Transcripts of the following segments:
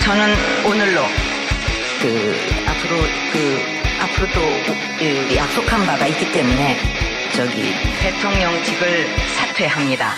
저는 오늘로 그 앞으로 그 앞으로 또그 약속한 바가 있기 때문에 저기 대통령직을 사퇴합니다.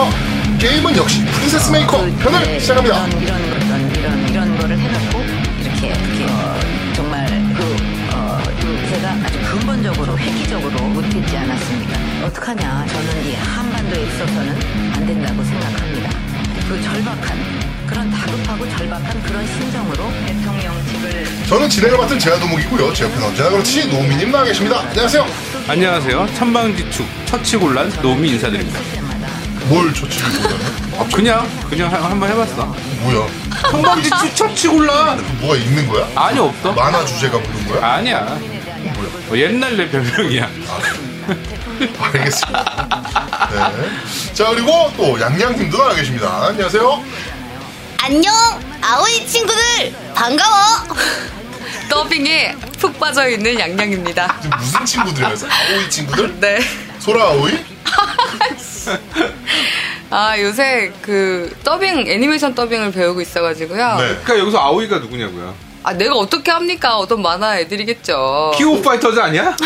제22화 게임은 역시 프린세스 메이커 그, 편을 네, 시작합니다. 이런 이런 이런 이런 이런 거를 해놓고 이렇게 이렇게 어, 정말 그, 어, 그 제가 아주 근본적으로 획기적으로 못했지 않았습니까? 어떡하냐? 저는 이 한반도에 있어서는 안 된다고 생각합니다. 그 절박한 그런 다급하고 절박한 그런 심정으로 대통령직을 저는 진행을 맡은 제아도목이고요. 제 옆에는 언제나 그렇지 노미님 나와 계십니다. 안녕하세요. 안녕하세요. 천방지축 처치곤란 노미 인사드립니다. 뭘 초치를 보다는? 아, 그냥 그냥 한- 한번 해봤어. 뭐야? 천방지축 처치곤란. 뭐가 있는 거야? 아니 없어. 만화 주제가 부른 거야? 아니야. 어, 옛날 내 별명이야. 알겠습니다. 네. 자 그리고 또 양양님도 나와 계십니다. 안녕하세요. 안녕 아오이 친구들 반가워 더빙에 푹 빠져 있는 양양입니다 지금 무슨 친구들이면서 아오이 친구들? 네. 소라 아오이? 아 요새 그 더빙 애니메이션 더빙을 배우고 있어가지고요 네. 그러니까 여기서 아오이가 누구냐고요. 아 내가 어떻게 합니까 어떤 만화 애들이겠죠 키오 파이터즈 아니야?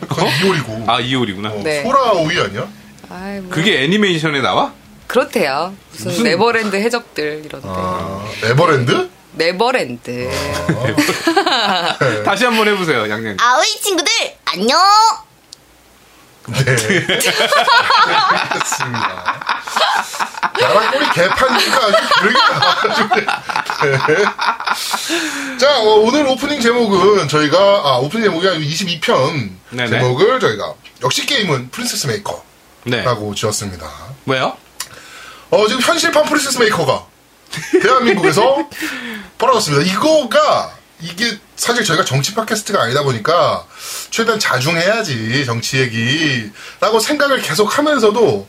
그건 이오리고. 아 이오리구나. 어, 네. 소라 아오이 아니야? 아이 뭐 그게 애니메이션에 나와? 그렇대요 무슨, 무슨- 네버랜드 해적들 이런데 아, 에버랜드? 네버랜드 네. 다시 한번 해보세요, 양양. 아오이 친구들 안녕 네. 알겠습니다. 나랑 꼬리 개판이니까 아주 그러게 나와가지고. 네. 자, 어, 오늘 오프닝 제목은 저희가, 아, 오프닝 제목이 아니고 22편 네네. 제목을 저희가 역시 게임은 프린세스 메이커 라고 네. 지었습니다. 왜요? 어, 지금 현실판 프린세스 메이커가 대한민국에서 벌어졌습니다. 이거가 이게 사실 저희가 정치 팟캐스트가 아니다 보니까 최대한 자중해야지 정치 얘기라고 생각을 계속 하면서도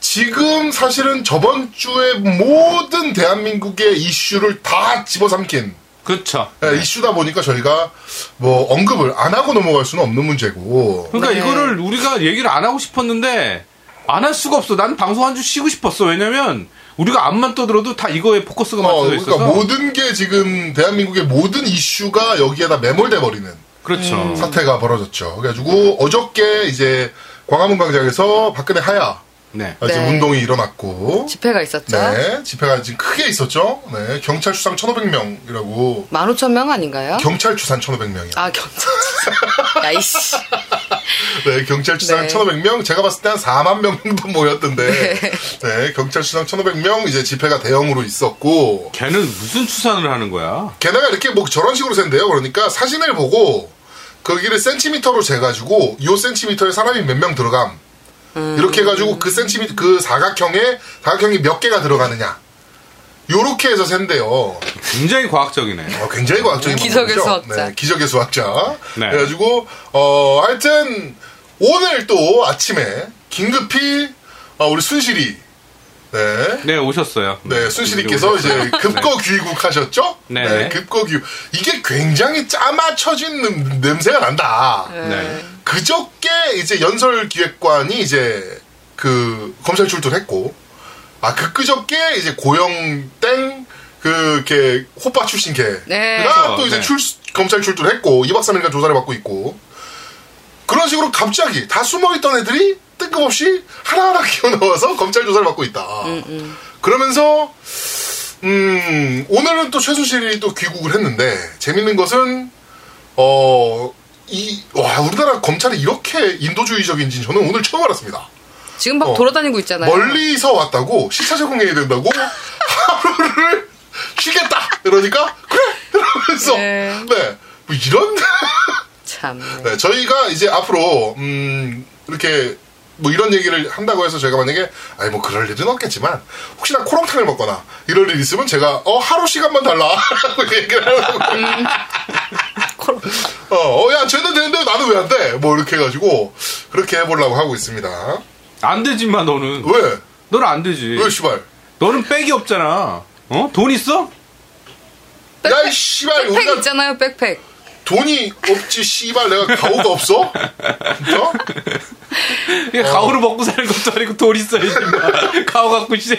지금 사실은 저번 주에 모든 대한민국의 이슈를 다 집어삼킨 그렇죠. 예, 이슈다 보니까 저희가 뭐 언급을 안 하고 넘어갈 수는 없는 문제고 그러니까 네. 이거를 우리가 얘기를 안 하고 싶었는데 안 할 수가 없어. 난 방송 한 주 쉬고 싶었어. 왜냐면 우리가 앞만 떠들어도 다 이거에 포커스가 어, 맞춰져 있어서. 그러니까 모든 게 지금 대한민국의 모든 이슈가 여기에다 매몰돼 버리는 그렇죠. 사태가 벌어졌죠. 그래가지고 어저께 이제 광화문 광장에서 박근혜 하야 네. 이제 네. 운동이 일어났고 집회가 있었죠 네 집회가 지금 크게 있었죠. 네 경찰 추산 1,500명이라고 15,000명 아닌가요? 경찰 추산 1,500명이요. 아 경찰 야이씨 네 경찰 추산 네. 1,500명 제가 봤을 때 한 4만 명 정도 모였던데 네 경찰 추산 1,500명 이제 집회가 대형으로 있었고 걔는 무슨 추산을 하는 거야? 걔네가 이렇게 뭐 저런 식으로 센대요. 그러니까 사진을 보고 거기를 센티미터로 재가지고 요 센티미터에 사람이 몇 명 들어감. 이렇게 해가지고 그 센티미터 그 사각형에 사각형이 몇 개가 들어가느냐. 요렇게 해서 센대요. 굉장히 과학적이네. 어, 굉장히 과학적인 기적의 방법이죠. 수학자. 네, 기적의 수학자. 네. 그래가지고 어 하여튼 오늘 또 아침에 긴급히 어, 우리 순실이 네. 네, 오셨어요. 네, 순실이께서 이제 급거 귀국하셨죠? 네. 급거 귀국. 이게 굉장히 짜맞춰진 냄- 냄새가 난다. 네. 그저께 이제 연설기획관이 이제 그 검찰 출두했고, 아, 그 그저께 이제 고영 땡 그, 이렇게, 호빠 출신 걔가 네. 또 이제 네. 출, 검찰 출두를 했고, 2박 3일간 조사를 받고 있고, 그런 식으로 갑자기 다 숨어있던 애들이 뜬금없이 하나하나 기어 나와서 검찰 조사를 받고 있다. 그러면서, 음, 오늘은 또 최순실이 또 귀국을 했는데, 재밌는 것은, 어, 이, 와, 우리나라 검찰이 이렇게 인도주의적인지 저는 오늘 처음 알았습니다. 지금 막 어. 돌아다니고 있잖아요. 멀리서 왔다고 시차 적응해야 된다고 하루를 쉬겠다 이러니까 그래 이러면서 네. 네, 뭐 이런 참. 네, 저희가 이제 앞으로 음 이렇게 뭐 이런 얘기를 한다고 해서 저희가 만약에 아니 뭐 그럴 일은 없겠지만 혹시나 코롱탕을 먹거나 이럴 일 있으면 제가 어 하루 시간만 달라라고 얘기를 하고 어야 쟤는 되는데 나는 왜 안 돼? 뭐 이렇게 해가지고 그렇게 해보려고 하고 있습니다. 안 되지만 너는. 왜? 너는 안 되지. 왜 씨발? 너는 백이 없잖아. 어? 돈 있어? 야, 이 씨발, 백팩 우리가 있잖아요, 백팩. 돈이 없지, 씨발, 내가 가오가 없어? 진짜? 이게 가오를 먹고 사는 것도 아니고 돈 있어야지. 뭐. 가오 갖고 시작.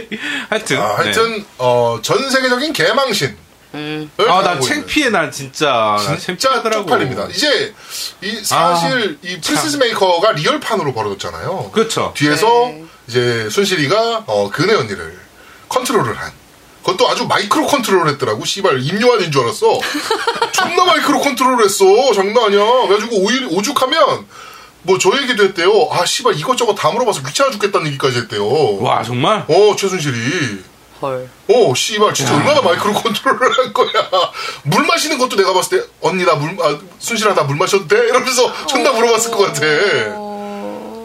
하여튼. 아, 하여튼, 어, 전 세계적인 개망신. 음. 네. 아, 나 창피해, 난 진짜. 나 진짜. 쪽팔립니다. 이제, 이, 사실, 이 프린세스 메이커가 리얼판으로 벌어졌잖아요. 그렇죠. 뒤에서, 네. 이제, 순실이가, 어, 그네 언니를 컨트롤을 한. 그것도 아주 마이크로 컨트롤 했더라고. 씨발, 임요환인 줄 알았어. 존나 마이크로 컨트롤 했어. 장난 아니야. 그래가지고 오일, 오죽하면, 뭐 저 얘기도 했대요. 아, 씨발, 이것저것 다 물어봐서 귀찮아 죽겠다는 얘기까지 했대요. 와, 정말? 어, 최순실이. 헐. 어, 씨발, 진짜 얼마나 마이크로 컨트롤을 할 거야. 물 마시는 것도 내가 봤을 때, 언니, 나 물, 아, 순실아, 나 물 마셔도 돼? 이러면서 존나 물어봤을 것 같아.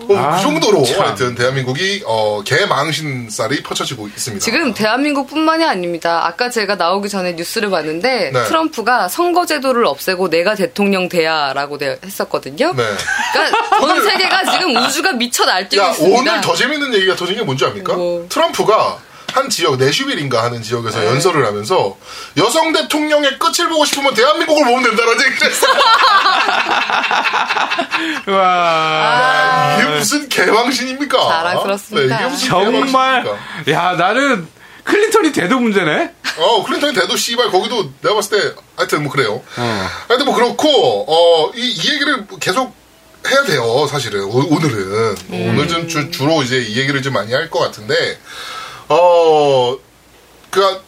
어, 아, 그 정도로, 참. 하여튼, 대한민국이, 어, 개망신살이 퍼쳐지고 있습니다. 지금 대한민국뿐만이 아닙니다. 아까 제가 나오기 전에 뉴스를 봤는데 네. 트럼프가 선거제도를 없애고 내가 대통령 돼야라고 돼- 했었거든요. 네. 그러니까 전 세계가 지금 우주가 미쳐 날뛰고 야, 있습니다. 오늘 더 재밌는 얘기가 터진 게 뭔지 압니까? 뭐. 트럼프가 한 지역, 내슈빌인가 하는 지역에서 네. 연설을 하면서 여성 대통령의 끝을 보고 싶으면 대한민국을 보면 된다는 얘기를 했어요. 와. 아. 이게 무슨 개망신입니까? 자랑스럽습니다. 네, 이게 무슨 정말. 개망신입니까? 야, 나는 클린턴이 돼도 문제네? 어, 클린턴이 돼도 씨발 거기도 내가 봤을 때 하여튼 뭐 그래요. 어. 하여튼 뭐 그렇고 어, 이, 이 얘기를 계속 해야 돼요, 사실은. 오, 늘은 오늘 좀 주, 주로 이제 이 얘기를 좀 많이 할 것 같은데 어, 그니까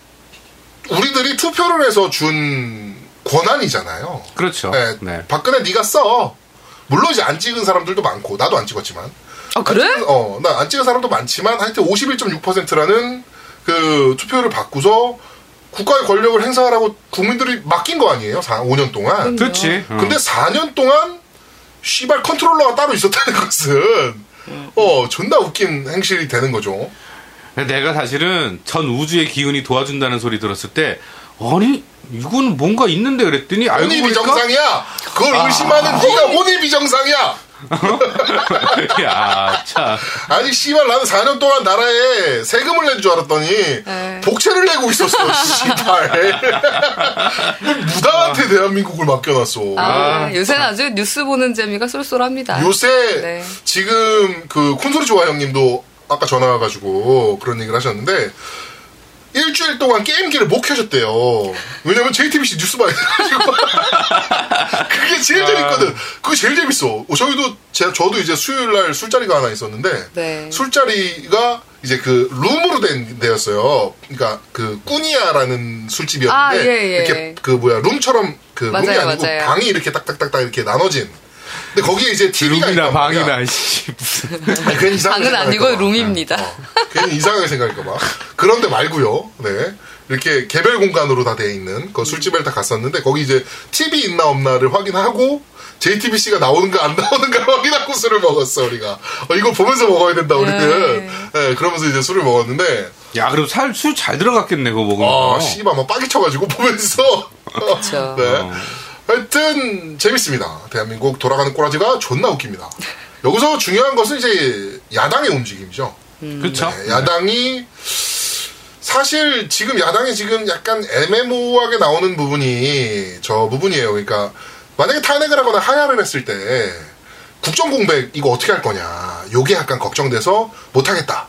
우리들이 투표를 해서 준 권한이잖아요. 그렇죠. 네, 네. 박근혜 네가 써. 물론 이제 안 찍은 사람들도 많고 나도 안 찍었지만 아 그래? 안 찍은- 어, 나 안 찍은 사람도 많지만 하여튼 51.6%라는 그 투표를 받고서 국가의 권력을 행사하라고 국민들이 맡긴 거 아니에요? 4, 5년 동안. 그렇지. 어. 근데 4년 동안 씨발 컨트롤러가 따로 있었다는 것은 어, 존나 웃긴 행실이 되는 거죠. 내가 사실은 전 우주의 기운이 도와준다는 소리 들었을 때, 아니, 이건 뭔가 있는데 그랬더니, 알고 혼이 보니까. 비정상이야. 그걸 의심하는 네가 혼이 비정상이야. 야, 참. 아니 씨발 나는 4년 동안 나라에 세금을 낸 줄 알았더니 네. 복채를 내고 있었어 씨발 무당한테 대한민국을 맡겨놨어 아, 요새는 아주 뉴스 보는 재미가 쏠쏠합니다. 요새 네. 지금 그 콘솔이 좋아 형님도 아까 전화 와가지고 그런 얘기를 하셨는데 일주일 동안 게임기를 못 켜셨대요. 왜냐면 JTBC 뉴스 봐야 돼가지고. 그게 제일 재밌거든. 그게 제일 재밌어. 어, 저희도, 제, 저도 이제 수요일 날 술자리가 하나 있었는데, 네. 술자리가 이제 그 룸으로 된 데였어요. 그러니까 그 꾸니아라는 술집이었는데, 아, 예, 예. 이렇게 그 뭐야, 룸처럼 그 룸이 맞아요, 아니고 맞아요. 방이 이렇게 딱딱딱딱 이렇게 나눠진. 근데 거기에 이제 TV가 룸이나. 방이나, 씨, 무슨. 아니, 괜히 이상하게 방은 아니고 생각할까 봐. 룸입니다. 어, 괜히 이상하게 생각할까 봐. 그런데 말고요. 네. 이렇게 개별 공간으로 다 돼 있는 그 술집에 다 갔었는데 거기 이제 TV 있나 없나를 확인하고 JTBC가 나오는가 안 나오는가 확인하고 술을 먹었어 우리가. 어, 이거 보면서 먹어야 된다 우리는. 네. 그러면서 이제 술을 먹었는데 야, 그럼 살, 술 잘 들어갔겠네, 그거 먹으면. 아 씨발 막 빠기 쳐가지고 보면서. 그렇죠. 네. 어. 하여튼 재밌습니다. 대한민국 돌아가는 꼬라지가 존나 웃깁니다. 여기서 중요한 것은 이제 야당의 움직임이죠. 그렇죠. 네, 야당이 사실 지금 야당이 지금 약간 애매모호하게 나오는 부분이 저 부분이에요. 그러니까 만약에 탄핵을 하거나 하야를 했을 때 국정 공백 이거 어떻게 할 거냐. 요게 약간 걱정돼서 못 하겠다.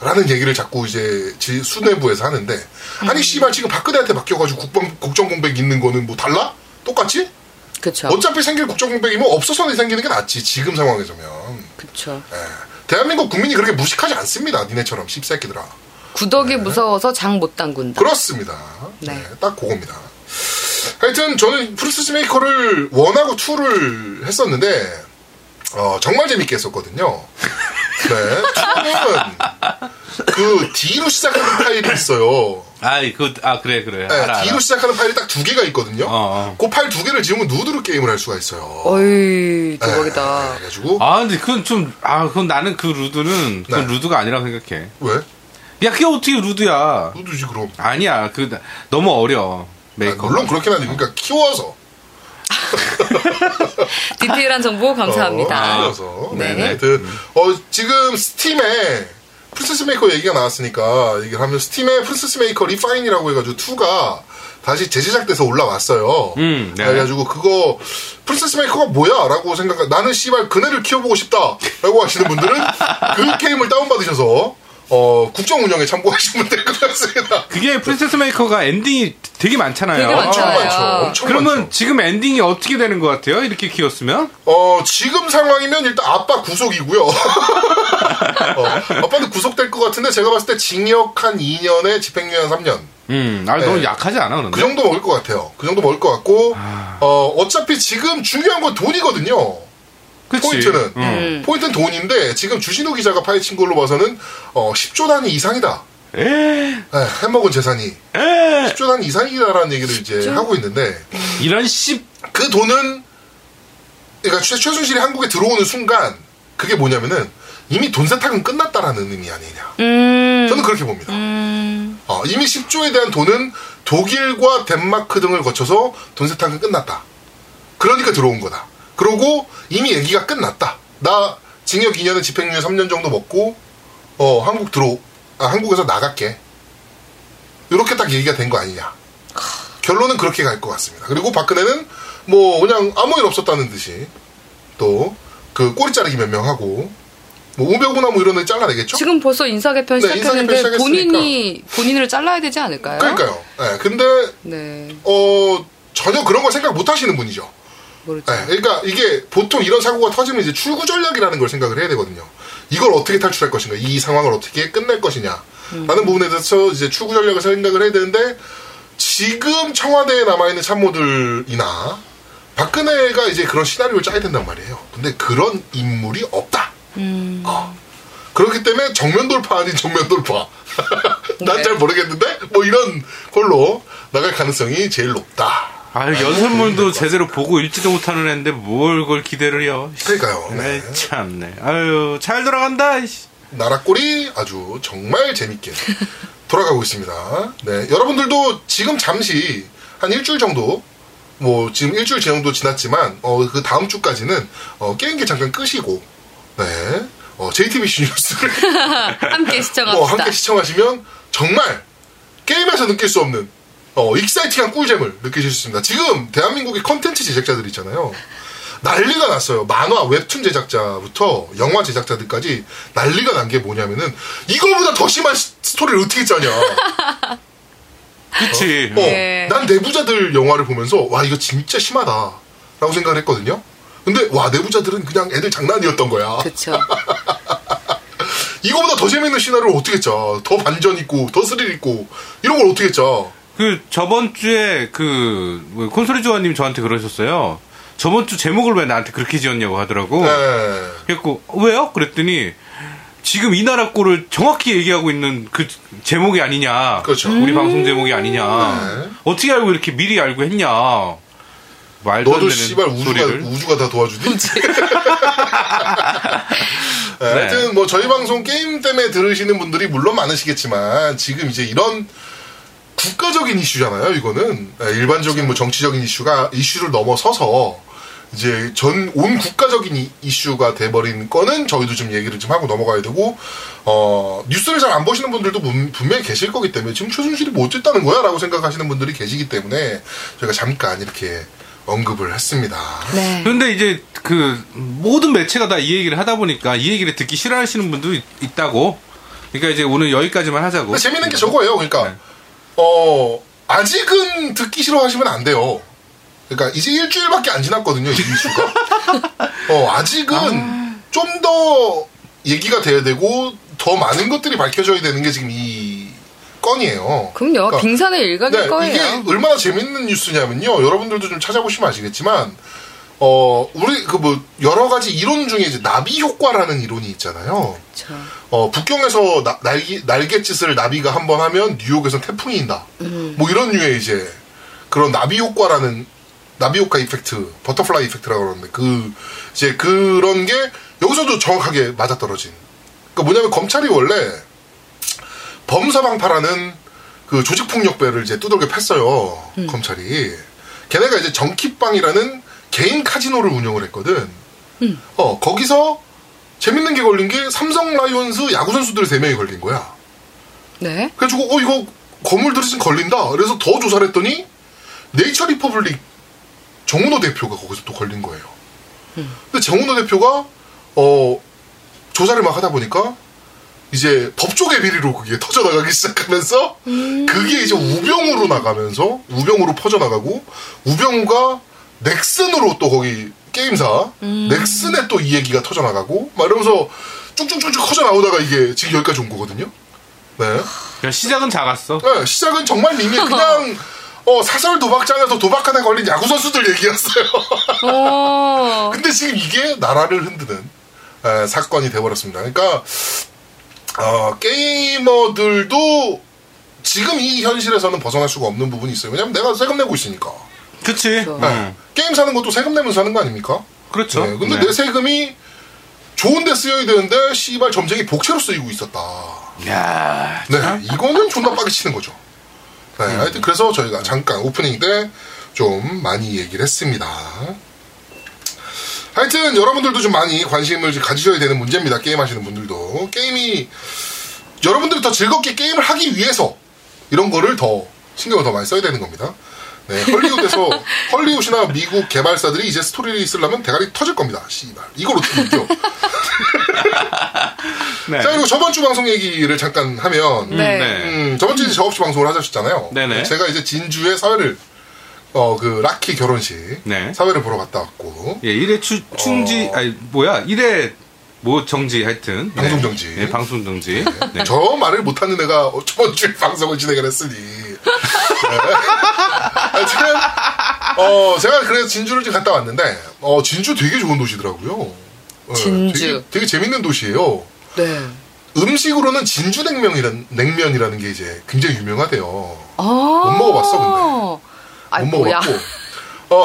라는 얘기를 자꾸 이제 지- 수뇌부에서 하는데 아니 씨발 지금 박근혜한테 맡겨가지고 국방 국정 공백 있는 거는 뭐 달라? 똑같지? 그쵸. 어차피 생길 국정 공백이면 없어서 생기는 게 낫지 지금 상황에서면 그쵸. 예. 대한민국 국민이 그렇게 무식하지 않습니다 니네처럼 씹새끼들아 구더기 무서워서 장 못 담근다. 그렇습니다 네. 네, 딱 그겁니다 하여튼 저는 프린세스 메이커를 one하고 two를 했었는데 어, 정말 재밌게 했었거든요 네 two는 그 D로 시작하는 파일이 있어요 아이, 그, 아, 그래, 그래. 네, 알아, D로 알아. 시작하는 파일이 딱 두 개가 있거든요 어, 어. 그 파일 두 개를 지우면 누드로 게임을 할 수가 있어요 어이, 네, 대박이다. 그래가지고 아, 근데 그건 좀, 아, 그건 나는 그 누드는, 그건 네. 누드가 아니라고 생각해. 왜? 야, 그게 어떻게 누드야? 누드지 그럼 아니야, 그, 너무 어려. 아, 메이커. 물론 그렇긴 하지. 그러니까 키워서. 디테일한 정보 감사합니다. 어, 키워서. 네. 네. 하여튼, 어, 지금 스팀에 프린세스 메이커 얘기가 나왔으니까 얘기를 하면 스팀에 프린세스 메이커 리파인이라고 해가지고 2가 다시 재제작돼서 올라왔어요. 음, 네. 그래가지고 그거 프린세스 메이커가 뭐야? 라고 생각 나는 씨발 그네를 키워보고 싶다. 라고 하시는 분들은 그 게임을 다운받으셔서 어, 국정 운영에 참고하시면 될 것 같습니다. 그게 프린세스 메이커가 엔딩이 되게 많잖아요. 되게 엄청 많잖아요. 많죠. 엄청 그러면 많죠. 지금 엔딩이 어떻게 되는 것 같아요? 이렇게 키웠으면? 어, 지금 상황이면 일단 아빠 구속이고요. 어, 아빠는 구속될 것 같은데 제가 봤을 때 징역 한 2년에 집행유예 한 3년. 음, 아, 네. 너무 약하지 않아, 그런데? 그 정도 먹을 것 같아요. 그 정도 먹을 것 같고, 어, 어차피 지금 중요한 건 돈이거든요. 그치? 포인트는. 음. 음. 포인트는 돈인데, 지금 주신우 기자가 파헤친 걸로 봐서는, 어, 10조 단위 이상이다. 에, 네, 해먹은 재산이. 에, 10조 단위 이상이다라는 얘기를 이제 하고 있는데, 이런 씨, 그 돈은 그러니까 최, 최순실이 한국에 들어오는 순간 그게 뭐냐면은 이미 돈 세탁은 끝났다라는 의미 아니냐. 음. 저는 그렇게 봅니다. 음. 어, 이미 10조에 대한 돈은 독일과 덴마크 등을 거쳐서 돈 세탁은 끝났다. 그러니까 들어온 거다. 그러고 이미 얘기가 끝났다. 나 징역 2년에 집행유예 3년 정도 먹고 어, 한국 들어 아, 한국에서 나갈게. 이렇게 딱 얘기가 된 거 아니냐. 결론은 그렇게 갈 것 같습니다. 그리고 박근혜는 뭐 그냥 아무 일 없었다는 듯이 또 그 꼬리 자르기 몇 명 하고 뭐 우병우나 뭐 이런 애 잘라내겠죠? 지금 벌써 인사 개편 네, 인사 개편 시작했는데. 본인이 본인을 잘라야 되지 않을까요? 그러니까요. 예, 근데 네, 어 전혀 그런 걸 생각 못 하시는 분이죠. 모르죠. 예, 그러니까 이게 보통 이런 사고가 터지면 이제 출구 전략이라는 걸 생각을 해야 되거든요. 이걸 어떻게 탈출할 것인가, 이 상황을 어떻게 끝낼 것이냐, 라는 부분에 대해서 이제 출구 전략을 생각을 해야 되는데 지금 청와대에 남아 있는 참모들이나 박근혜가 이제 그런 시나리오를 짜야 된단 말이에요. 근데 그런 인물이 없다. 어. 그렇기 때문에 정면 돌파 아닌 정면 돌파. 난 네. 잘 모르겠는데 뭐 이런 걸로 나갈 가능성이 제일 높다. 아유, 연설문도 제대로 보고 읽지도 못하는 애인데 뭘 그걸 기대를 해요. 그러니까요. 네, 네. 참네. 아유, 잘 돌아간다. 나라꼴이 아주 정말 재밌게 돌아가고 있습니다. 네, 여러분들도 지금 잠시 한 일주일 정도, 뭐 지금 일주일 정도 지났지만 어, 그 다음 주까지는 어, 게임기 잠깐 끄시고, 네, 어, JTBC 뉴스를 함께 시청합시다. 뭐 함께 시청하시면 정말 게임에서 느낄 수 없는 어, exciting한 꿀잼을 느끼실 수 있습니다. 지금 대한민국의 컨텐츠 제작자들 있잖아요. 난리가 났어요. 만화, 웹툰 제작자부터 영화 제작자들까지 난리가 난 게 뭐냐면은 이거보다 더 심한 스- 스토리를 어떻게 짜냐. 그치. 어, 네. 난 내부자들 영화를 보면서 와 이거 진짜 심하다 라고 생각을 했거든요. 근데 와 내부자들은 그냥 애들 장난이었던 거야. 그쵸. 이거보다 더 재밌는 시나리오를 어떻게 짜? 더 반전 있고 더 스릴 있고 이런 걸 어떻게 짜? 그, 저번 주에 그, 뭐 콘솔이 조아님 저한테 그러셨어요. 저번 주 제목을 왜 나한테 그렇게 지었냐고 하더라고. 네. 그래갖고, 왜요? 그랬더니, 지금 이 나라 꼴을 정확히 얘기하고 있는 그 제목이 아니냐. 그렇죠. 우리 방송 제목이 아니냐. 네. 어떻게 알고 이렇게 미리 알고 했냐. 말도 안 너도 씨발 우주가 소리를. 우주가 다 도와주니? 네, 네. 하여튼 뭐 저희 방송 게임 때문에 들으시는 분들이 물론 많으시겠지만 지금 이제 이런 국가적인 이슈잖아요. 이거는 네, 일반적인 뭐 정치적인 이슈가 이슈를 넘어서서 이제 전 온 국가적인 이, 이슈가 돼버린 거는 저희도 좀 얘기를 좀 하고 넘어가야 되고 어 뉴스를 잘 안 보시는 분들도 분- 분명히 계실 거기 때문에 지금 최순실이 뭐 어쨌다는 거야라고 생각하시는 분들이 계시기 때문에 저희가 잠깐 이렇게 언급을 했습니다. 네. 그런데 이제 그 모든 매체가 다 이 얘기를 하다 보니까 이 얘기를 듣기 싫어하시는 분도 있, 있다고. 그러니까 이제 오늘 여기까지만 하자고. 재밌는 게 저거예요. 그러니까 네. 어 아직은 듣기 싫어하시면 안 돼요. 그러니까 이제 일주일밖에 안 지났거든요. 이 이슈가. 어 아직은 좀더 얘기가 돼야 되고 더 많은 것들이 밝혀져야 되는 게 지금 이 건이에요. 그럼요. 그러니까 빙산의 일각일 네, 거예요. 이게 얼마나 재밌는 뉴스냐면요. 여러분들도 좀 찾아보시면 아시겠지만, 어, 우리, 그 뭐, 여러 가지 이론 중에 이제 나비 효과라는 이론이 있잖아요. 그쵸. 어, 북경에서 나- 날개, 날갯짓을 나비가 한 번 하면 뉴욕에서 태풍이 인다. 뭐 이런 류의 이제 그런 나비 효과라는 나비 효과 effect, butterfly effect라고 그러는데 그 이제 그런 게 여기서도 정확하게 맞아떨어진. 그러니까 뭐냐면 검찰이 원래 범서방파라는 그 조직폭력배를 이제 두들겨 팼어요. 검찰이. 걔네가 이제 junket방이라는 개인 카지노를 운영을 했거든. 어, 거기서 재밌는 게 걸린 게 삼성 라이온즈 야구 선수들 세 명이 걸린 거야. 네. 그래가지고 어 이거 건물 들으신 걸린다. 그래서 더 조사를 했더니 네이처 리퍼블릭 정운호 대표가 거기서 또 걸린 거예요. 근데 정운호 대표가 어 조사를 막 하다 보니까 이제 법조계 비리로 그게 터져나가기 시작하면서 그게 이제 우병우로 나가면서 우병우로 퍼져나가고 우병우가 넥슨으로 또 거기 게임사 넥슨에 또 이 얘기가 터져나가고 막 이러면서 쭉쭉쭉쭉 커져나오다가 이게 지금 여기까지 온 거거든요. 네. 시작은 작았어. 네, 시작은 정말 이미 그냥 어, 사설 도박장에서 도박하다 걸린 야구 선수들 얘기였어요. 오. 근데 지금 이게 나라를 흔드는 에, 사건이 돼버렸습니다. 그러니까 어, 게이머들도 지금 이 현실에서는 벗어날 수가 없는 부분이 있어요. 왜냐면 내가 세금 내고 있으니까. 그치? 그렇죠. 네. 응. 게임 사는 것도 세금 내면서 사는 거 아닙니까? 그렇죠. 네, 근데 네. 내 세금이 좋은데 쓰여야 되는데 씨발 점쟁이 복채로 쓰이고 있었다. 야 네, 참. 이거는 존나 빠개 치는 거죠. 네, 하여튼 그래서 저희가 잠깐 오프닝 때 좀 많이 얘기를 했습니다. 하여튼 여러분들도 좀 많이 관심을 가지셔야 되는 문제입니다. 게임 하시는 분들도. 게임이, 여러분들이 더 즐겁게 게임을 하기 위해서 이런 거를 더 신경을 더 많이 써야 되는 겁니다. 네, 헐리우드에서, 헐리우드나 미국 개발사들이 이제 스토리를 쓰려면 대가리 터질 겁니다. 씨발. 이걸 어떻게 이겨? 네. 자, 그리고 저번 주 방송 얘기를 잠깐 하면, 네. 네. 음, 저번 주에 이제 저 없이 방송을 하셨잖아요. 네네. 제가 이제 진주의 사회를, 어, 그, 라키 결혼식. 네. 사회를 보러 갔다 왔고. 예, 일회 추, 충지, 어. 아니, 뭐야, 일회 뭐 정지 하여튼. 방송 네. 정지. 네, 방송 정지. 네. 저 말을 못하는 애가 어, 저번 주에 방송을 진행을 했으니. 네. 하여튼, 어, 제가 그래서 진주를 지금 갔다 왔는데, 어, 진주 되게 좋은 도시더라고요. 어, 진주. 되게, 되게 재밌는 도시예요. 네. 음식으로는 진주 냉면이란, 냉면이라는 게 이제 굉장히 유명하대요. 아. 못 먹어봤어, 아이, 못. 먹어봤고. 어,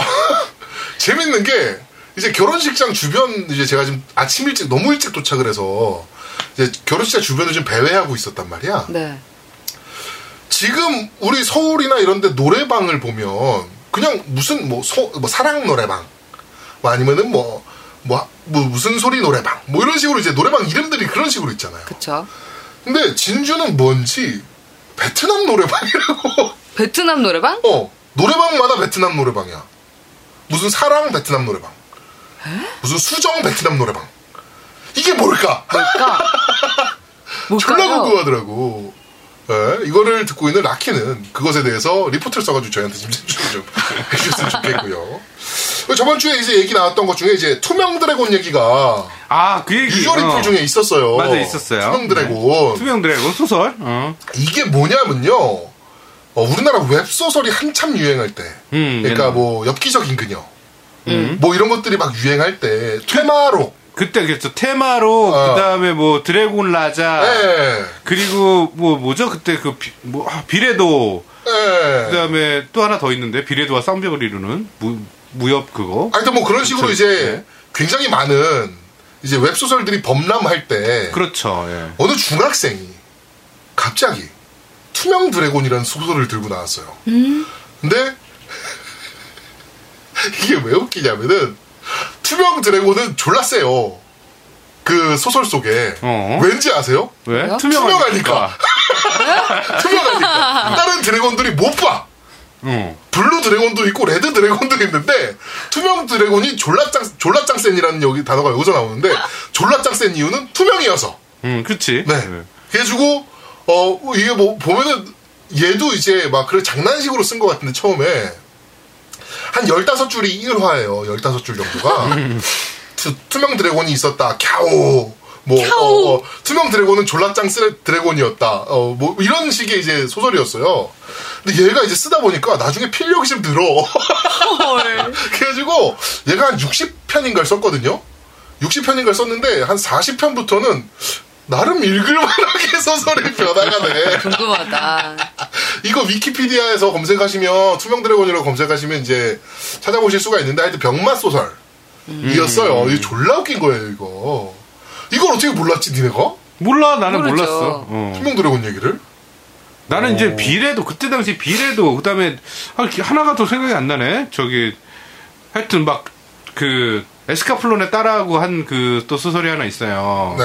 재밌는 게, 이제 결혼식장 주변, 이제 제가 지금 아침 일찍, 너무 일찍 도착을 해서, 이제 결혼식장 주변을 좀 배회하고 있었단 말이야. 네. 지금 우리 서울이나 이런 데 노래방을 보면, 그냥 무슨 뭐, 소, 뭐 사랑 노래방, 뭐 아니면은 뭐, 뭐, 뭐 무슨 소리 노래방, 뭐 이런 식으로 이제 노래방 이름들이 그런 식으로 있잖아요. 그쵸. 근데 진주는 뭔지, 베트남 노래방이라고. 베트남 노래방? 어, 노래방마다 베트남 노래방이야. 무슨 사랑 베트남 노래방. 무슨 수정 베트남 노래방. 이게 뭘까? 뭘까? 졸라? 궁금하더라고. 예, 이거를 듣고 있는 라키는 그것에 대해서 리포트를 써가지고 저희한테 좀 제출 좀 해주셨으면 좋겠고요. 저번 주에 이제 얘기 나왔던 것 중에 이제 투명 드래곤 얘기가 아, 그 얘기. user 리플 어. 중에 있었어요. 맞아, 있었어요. 투명 드래곤. 투명 드래곤 소설. 어. 이게 뭐냐면요. 어, 우리나라 웹소설이 한참 유행할 때. 음, 그러니까. 뭐 엽기적인 그녀. 음. 뭐 이런 것들이 막 유행할 때 퇴마록 그때 그랬죠. 퇴마록, 어. 그 다음에 뭐 드래곤 라자. 예. 그리고 뭐 뭐죠? 그때 그 비, 뭐 아, 비뢰도. 예. 그 다음에 또 하나 더 있는데 비뢰도와 쌍벽을 이루는 무, 무협 그거. 하여튼 뭐 그런 식으로 그렇죠. 이제 네. 굉장히 많은 이제 웹소설들이 범람할 때 그렇죠. 예. 어느 중학생이 갑자기 투명 드래곤이라는 소설을 들고 나왔어요. 근데 이게 왜 웃기냐면은 투명 드래곤은 졸라 세요. 그 소설 속에. 어. 왠지 아세요? 왜? 투명하니까. 투명하니까. 다른 dragon들이 못 봐. 응. blue dragon도 있고 red dragon도 있는데 투명 드래곤이 졸라짱 졸라짱 센이라는 여기 단어가 여기서 나오는데 졸라짱 센 이유는 투명이어서. 응, 그치. 네. 그래가지고 어 이게 뭐 보면은 얘도 이제 막 그래 장난식으로 쓴 것 같은데 처음에 한 15줄이 1화예요. 15줄 정도가. 투, 투명 드래곤이 있었다. 캬오. 뭐 어, 어, 투명 드래곤은 졸라짱 쎈 dragon이었다. 어, 뭐 이런 식의 이제 소설이었어요. 근데 얘가 이제 쓰다 보니까 나중에 필력이 좀 늘어. 헐. 그래가지고 얘가 한 60편인가를 썼거든요. 60편인가를 썼는데 한 40편부터는 나름 읽을만하게 소설의 변화가 돼. 궁금하다. 이거 위키피디아에서 검색하시면 투명 드래곤이라고 검색하시면 이제 찾아보실 수가 있는데 하여튼 병맛 소설이었어요. 이거 졸라 웃긴 거예요 이거. 이걸 어떻게 몰랐지 니네가? 몰라, 나는 모르죠. 몰랐어. 어. 투명 드래곤 얘기를? 나는 이제 비뢰도, 그때 당시 비뢰도, 그 다음에, 하나가 더 생각이 안 나네. 저기, 하여튼 막, 그, 에스카플론의 딸하고 한 그 또 소설이 하나 있어요. 네.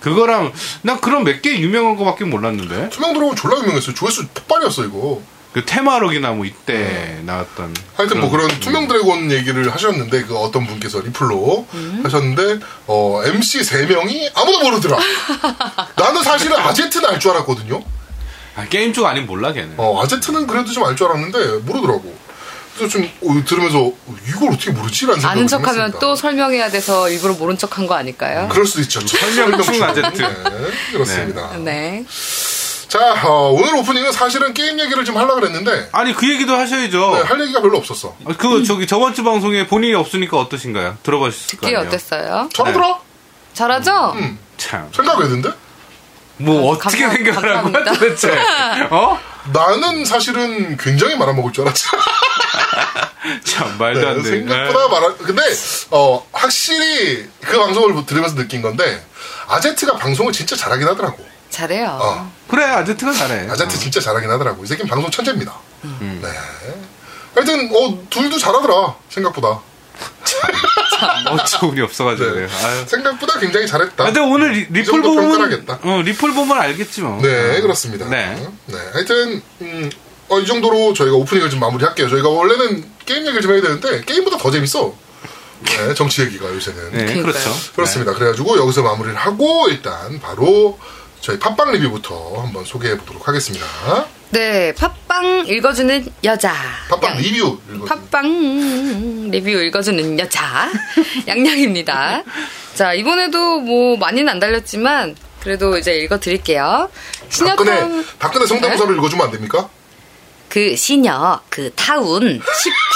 그거랑, 난 그런 몇 개 유명한 거밖에 몰랐는데. 투명 드래곤 졸라 유명했어요. 조회수 폭발이었어 이거. 그 퇴마록이나 뭐 이때 나왔던. 하여튼 뭐 그런 투명 드래곤 얘기를 하셨는데 그 어떤 분께서 리플로 하셨는데 어 MC 세 명이 아무도 모르더라. 나는 사실은 아제트는 알 줄 알았거든요. 아, 게임 쪽 아니면 몰라, 걔는. 어 아제트는 그래도 좀 알 줄 알았는데 모르더라고. 그래서 좀 어, 들으면서 어, 이걸 어떻게 모르지라는 생각을 아는 좀 척하면. 또 설명해야 돼서 일부러 모른 척한 거 아닐까요? 그럴 수도 있죠. 설명충 설명충. 아제트. 네, 그렇습니다. 네. 자 어, 오늘 오프닝은 사실은 게임 얘기를 좀 하려고 그랬는데 아니, 그 얘기도 하셔야죠. 네, 할 얘기가 별로 없었어. 어, 그, 저기, 저번 주 방송에 본인이 없으니까 어떠신가요? 들어보셨을 거 듣기 아니에요? 어땠어요? 잘하더라. 잘하죠? 음. 참. 생각 왜 든데? 뭐, 아, 어떻게 감사- 생각을 한 거야, 감사합니다. 도대체? 어? 나는 사실은 굉장히 말아먹을 줄 알았지. 참, 말도 네, 안 돼. 생각보다 말아 근데 어 확실히 그 방송을 들으면서 느낀 건데 아제트가 방송을 진짜 잘하긴 하더라고. 잘해요. 어. 그래, 아제트가 잘해. 아제트 진짜 잘하긴 하더라고. 이 새끼는 방송 천재입니다. 음. 네. 하여튼 어 둘도 잘하더라 생각보다. 어처구니 없어가지고. 네. 생각보다 굉장히 잘했다. 아, 근데 오늘 리, 리플 보면 평가하겠다. 어, 리플 보면 알겠지 뭐. 네 그렇습니다. 네. 네. 하여튼 음, 어, 이 정도로 저희가 오프닝을 좀 마무리할게요. 저희가 원래는 게임 얘기를 좀 해야 되는데 게임보다 더 재밌어. 네, 정치 얘기가 요새는. 네. 그렇죠. 그렇습니다. 그래가지고 여기서 마무리를 하고 일단 바로 저희 팟빵 리뷰부터 한번 소개해 보도록 하겠습니다. 네, 팟빵 읽어주는 여자. 팟빵 양- 리뷰 읽어. 팟빵 리뷰 읽어주는 여자 양양입니다. 자 이번에도 뭐 많이는 안 달렸지만 그래도 이제 읽어드릴게요. 박근혜 신여타운 박근혜 성대모사를 읽어주면 안 됩니까? 그 시녀 그 타운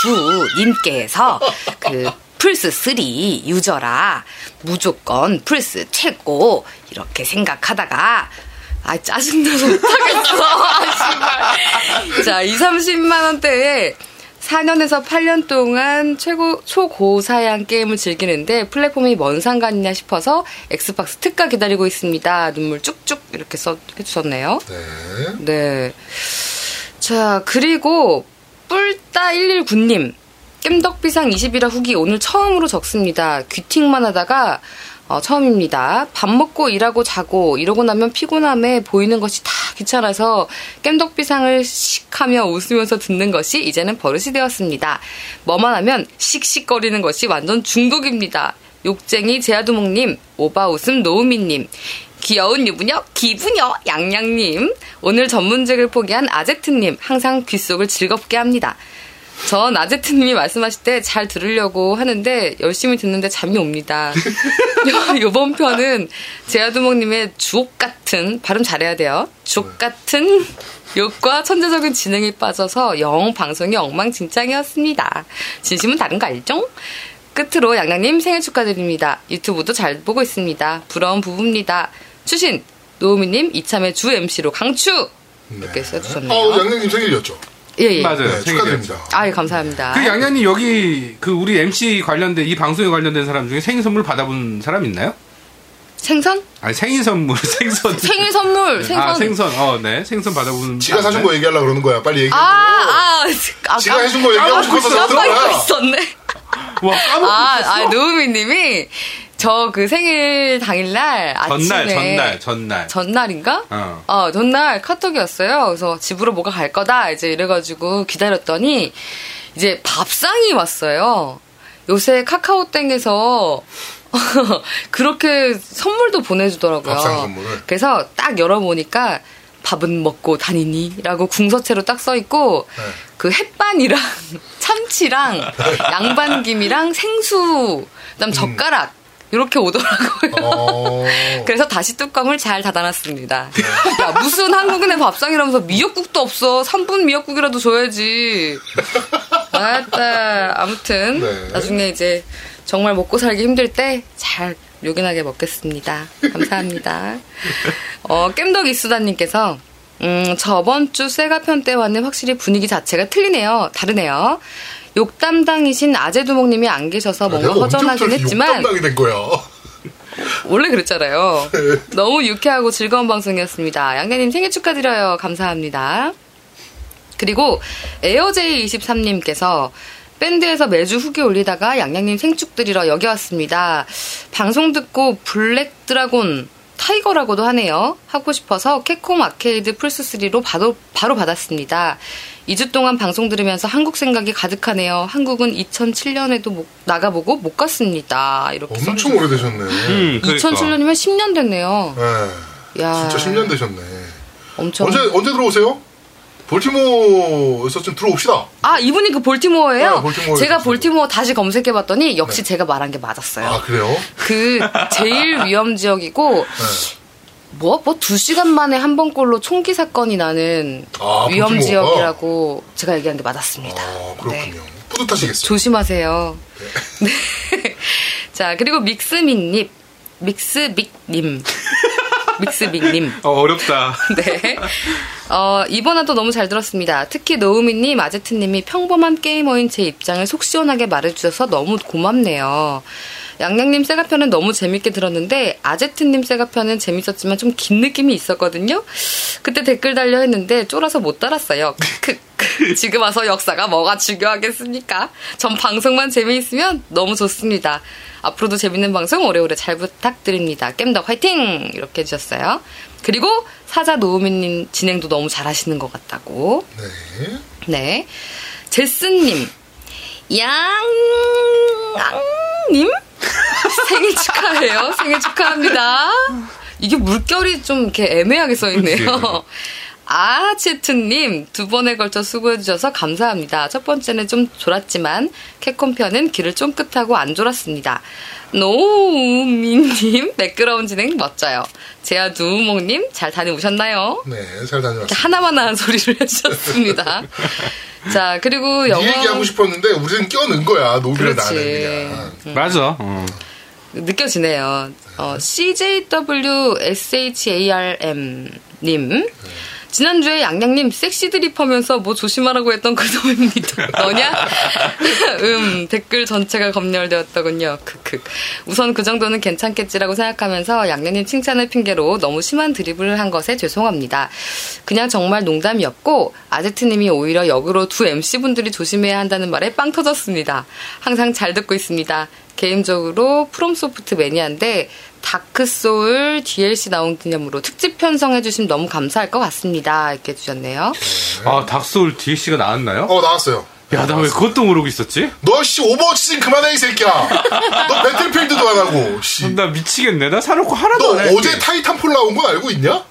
19님께서 그 플스 3 유저라 무조건 플스 최고 이렇게 생각하다가 아 짜증나서 못하겠어 아, 자 2, 30만 원대에 4년에서 8년 동안 최고 초고사양 게임을 즐기는데 플랫폼이 뭔 상관이냐 싶어서 엑스박스 특가 기다리고 있습니다. 눈물 쭉쭉 이렇게 써 해주셨네요. 네. 네. 자, 그리고 뿔따119님. 깸덕비상 21화 후기 오늘 처음으로 적습니다. 귀팅만 하다가 어, 처음입니다. 밥 먹고 일하고 자고 이러고 나면 피곤함에 보이는 것이 다 귀찮아서 깸덕비상을 씩하며 웃으면서 듣는 것이 이제는 버릇이 되었습니다. 뭐만 하면 씩씩거리는 것이 완전 중독입니다. 욕쟁이 제아두목님, 오바 웃음 노우미님, 귀여운 유부녀 기부녀 양양님, 오늘 전문직을 포기한 아제트님, 항상 귓속을 즐겁게 합니다. 전 아제트님이 말씀하실 때 잘 들으려고 하는데 열심히 듣는데 잠이 옵니다. 요번 편은 제아두목님의 주옥 같은 발음 잘해야 돼요. 주옥 같은 욕과 천재적인 진행이 빠져서 영 방송이 엉망진창이었습니다. 진심은 다른 거 알죠? 끝으로 양양님 생일 축하드립니다. 유튜브도 잘 보고 있습니다. 부러운 부부입니다. 추신 노우미님 이참에 주 MC로 강추 이렇게 써주셨네요. 어, 양양님 생일이었죠. 예, 예. 맞아요. 네. 축하드립니다. 아유 감사합니다. 그 양양님 여기 그 우리 MC 관련된 이 방송에 관련된 사람 중에 생일 선물 받아본 사람 있나요? 생선? 아니 생일 선물 생선 생일 선물 생선. 아 생선 어네 생선 받아본 지가 사준? 거 얘기하려고 그러는 거야. 빨리 얘기해. 아, 아, 아, 지가 깜- 해준 거 얘기하고 까먹고 싶어서 깜빡이고 거야. 있었네. 와 까먹고 아. 아, 노우미님이 저 그 생일 당일날 아침에 전날 전날 전날. 전날인가? 어. 어, 전날 카톡이 왔어요. 그래서 집으로 뭐가 갈 거다. 이제 이래가지고 기다렸더니 이제 밥상이 왔어요. 요새 카카오땡에서 그렇게 선물도 보내주더라고요. 밥상 선물을? 그래서 딱 열어보니까 밥은 먹고 다니니? 라고 궁서체로 딱 써있고, 네. 그 햇반이랑 참치랑 양반김이랑 생수, 그다음 젓가락, 이렇게 오더라고요. 어. 그래서 다시 뚜껑을 잘 닫아놨습니다. 야, 무슨 한국인의 밥상이라면서 미역국도 없어. 3분 미역국이라도 줘야지. 아따, 아무튼, 네. 나중에 이제 정말 먹고 살기 힘들 때 잘 요긴하게 먹겠습니다. 감사합니다. 어, 깸덕 이수다님께서, 음, 저번 주 세가편 때와는 확실히 분위기 자체가 틀리네요. 다르네요. 욕 담당이신 아재두목님이 안 계셔서 뭔가 허전하긴 했지만, 욕담당이 된 거야. 원래 그랬잖아요. 너무 유쾌하고 즐거운 방송이었습니다. 양대님 생일 축하드려요. 감사합니다. 그리고 에어제이23님께서 밴드에서 매주 후기 올리다가 양양님 생축 드리러 여기 왔습니다. 방송 듣고 Black Dragon Tiger라고도 하네요. 하고 싶어서 Capcom Arcade 플스3로 바로, 바로 받았습니다. 2주 동안 방송 들으면서 한국 생각이 가득하네요. 한국은 2007년에도 못- 나가보고 못 갔습니다. 이렇게 엄청 써주셨어요. 오래되셨네. 음, 그러니까. 2007년이면 10년 됐네요. 네. 야, 진짜 10년 되셨네. 엄청. 언제 언제 들어오세요? 볼티모어에서 좀 들어옵시다. 아, 이분이 그 볼티모어예요? 네, 볼티모어에 제가. 볼티모어 다시 검색해 봤더니 역시 제가 말한 게 맞았어요. 아 그래요? 그 제일 위험 지역이고 네. 뭐 뭐 두 시간 만에 한 번꼴로 총기 사건이 나는 아, 위험 볼티모어가? 지역이라고 제가 얘기한 게 맞았습니다. 아 그렇군요. 네. 뿌듯하시겠어요. 조심하세요. 네. 자 그리고 믹스민님, 믹스빅님, 믹스빅님. 어, 어렵다. 네. 어, 이번 화도 너무 잘 들었습니다. 특히 노우미님, 아제트님이 평범한 게이머인 제 입장을 속 시원하게 말해주셔서 너무 고맙네요. 양양님 세가편은 너무 재밌게 들었는데 아제트님 세가편은 재밌었지만 좀 긴 느낌이 있었거든요. 그때 댓글 달려 했는데 쫄아서 못 달았어요. 크크. 지금 와서 역사가 뭐가 중요하겠습니까? 전 방송만 재미있으면 너무 좋습니다. 앞으로도 재밌는 방송 오래오래 잘 부탁드립니다. 겜덕 화이팅! 이렇게 해주셨어요. 그리고 사자 노우미님 진행도 너무 잘하시는 것 같다고. 네. 네. 제스님, 양님 생일 축하해요. 생일 축하합니다. 이게 물결이 좀 이렇게 애매하게 써 있네요. 그치. 아치트님 두 번에 걸쳐 수고해주셔서 감사합니다. 첫 번째는 좀 졸았지만 캡콤 편은 귀를 쫑긋하고 안 졸았습니다. 노우미님 매끄러운 진행 멋져요. 제아 두우몽님 잘 다녀오셨나요? 네, 잘 다녀왔습니다. 하나만 하는 소리를 해주셨습니다. 자, 그리고 영어. 네 얘기하고 싶었는데 우리는 껴넣은 거야. 노비를. 나는 그냥. 맞아. 어. 느껴지네요. 어, CJWSHARM님. 지난주에 양양님 섹시 드립하면서 뭐 조심하라고 했던 그놈입니다. 너냐? 음, 댓글 전체가 검열되었더군요. 크크. 우선 그 정도는 괜찮겠지라고 생각하면서 양양님 칭찬을 핑계로 너무 심한 드립을 한 것에 죄송합니다. 그냥 정말 농담이었고, 아제트님이 오히려 역으로 두 MC분들이 조심해야 한다는 말에 빵 터졌습니다. 항상 잘 듣고 있습니다. 개인적으로 프롬소프트 매니아인데 다크소울 DLC 나온 기념으로 특집 편성해주시면 너무 감사할 것 같습니다. 이렇게 해주셨네요. 아, Dark Soul DLC가 나왔나요? 어, 나왔어요. 야, 나 왜 그것도 모르고 있었지? 너, 씨, Overwatch 좀 그만해, 이 새끼야. 너 Battlefield도 안 하고, 씨. 나 미치겠네. 나 사놓고 하나도 너 안 할게. 어제 Titanfall 나온 건 알고 있냐?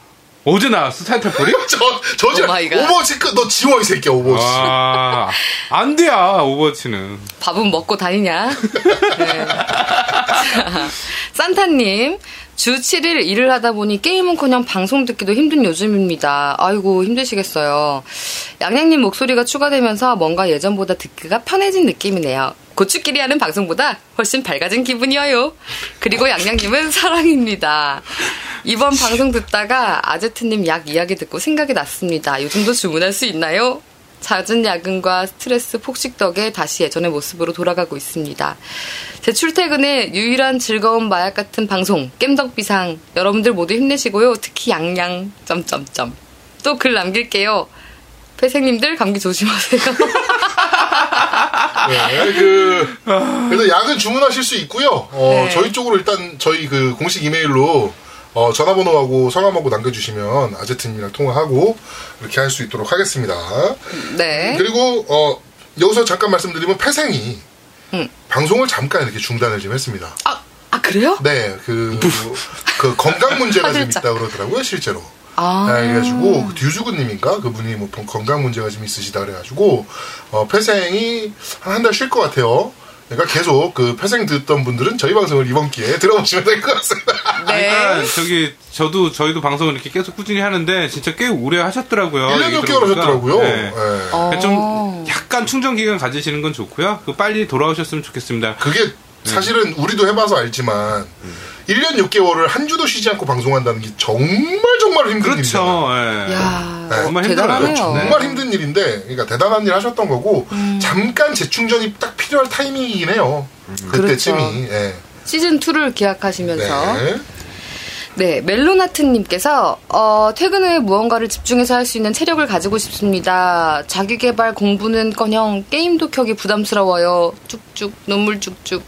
어제 나왔어, Titanfall이? 저, 저지, 갓. Overwatch 끝, 너 지워, 이 새끼야, Overwatch. 아, 안 돼야, Overwatch는. 밥은 먹고 다니냐? 네. 자, 산타님. 주 7일 일을 하다 보니 게임은커녕 방송 듣기도 힘든 요즘입니다. 아이고 힘드시겠어요. 양양님 목소리가 추가되면서 뭔가 예전보다 듣기가 편해진 느낌이네요. 고추끼리 하는 방송보다 훨씬 밝아진 기분이어요. 그리고 양양님은 사랑입니다. 이번 방송 듣다가 아제트님 약 이야기 듣고 생각이 났습니다. 요즘도 주문할 수 있나요? 잦은 야근과 스트레스 폭식 덕에 다시 예전의 모습으로 돌아가고 있습니다. 제 출퇴근에 유일한 즐거운 마약 같은 방송 깸덕비상 여러분들 모두 힘내시고요. 특히 양양 점점점 또 글 남길게요. 폐생님들 감기 조심하세요. 네, 그, 그래서 약은 주문하실 수 있고요. 어, 네. 저희 쪽으로 일단 저희 그 공식 이메일로 어, 전화번호하고 성함하고 남겨주시면 아제트님이랑 통화하고 이렇게 할 수 있도록 하겠습니다. 네. 그리고 어, 여기서 잠깐 말씀드리면 폐생이 음. 방송을 잠깐 이렇게 중단을 좀 했습니다. 아, 아 그래요? 네, 그, 그 건강 문제가 좀 화들짝. 있다 그러더라고요, 실제로. 아. 네, 그래가지고 그 듀즈구님인가 그분이 뭐 건강 문제가 좀 있으시다 그래가지고 어, 폐생이 한 한 달 쉴 것 같아요. 그러니까 계속 그 폐생 듣던 분들은 저희 방송을 이번 기회에 들어보시면 될 것 같습니다. 네. 그러니까 저기 저도 저희도 방송을 이렇게 계속 꾸준히 하는데 진짜 꽤 오래 하셨더라고요. 1년 얘기 6개월 들어보니까. 하셨더라고요. 네. 네. 어. 좀 약간 충전 기간 가지시는 건 좋고요. 그 빨리 돌아오셨으면 좋겠습니다. 그게 사실은 우리도 해봐서 알지만 1년 6개월을 한 주도 쉬지 않고 방송한다는 게 정말 정말 힘든 일이잖아요. 그렇죠. 예. 야, 네, 정말. 힘들어요. 네. 정말 힘든 일인데, 그러니까 대단한 일 하셨던 거고, 음. 잠깐 재충전이 딱 필요할 타이밍이긴 해요. 그때쯤이. 그렇죠. 예. 시즌 2를 기약하시면서 네. 네, 멜로나트님께서 어, 퇴근 후에 무언가를 집중해서 할 수 있는 체력을 가지고 싶습니다. 자기개발 공부는커녕 게임도 켜기 부담스러워요. 쭉쭉 눈물 쭉쭉.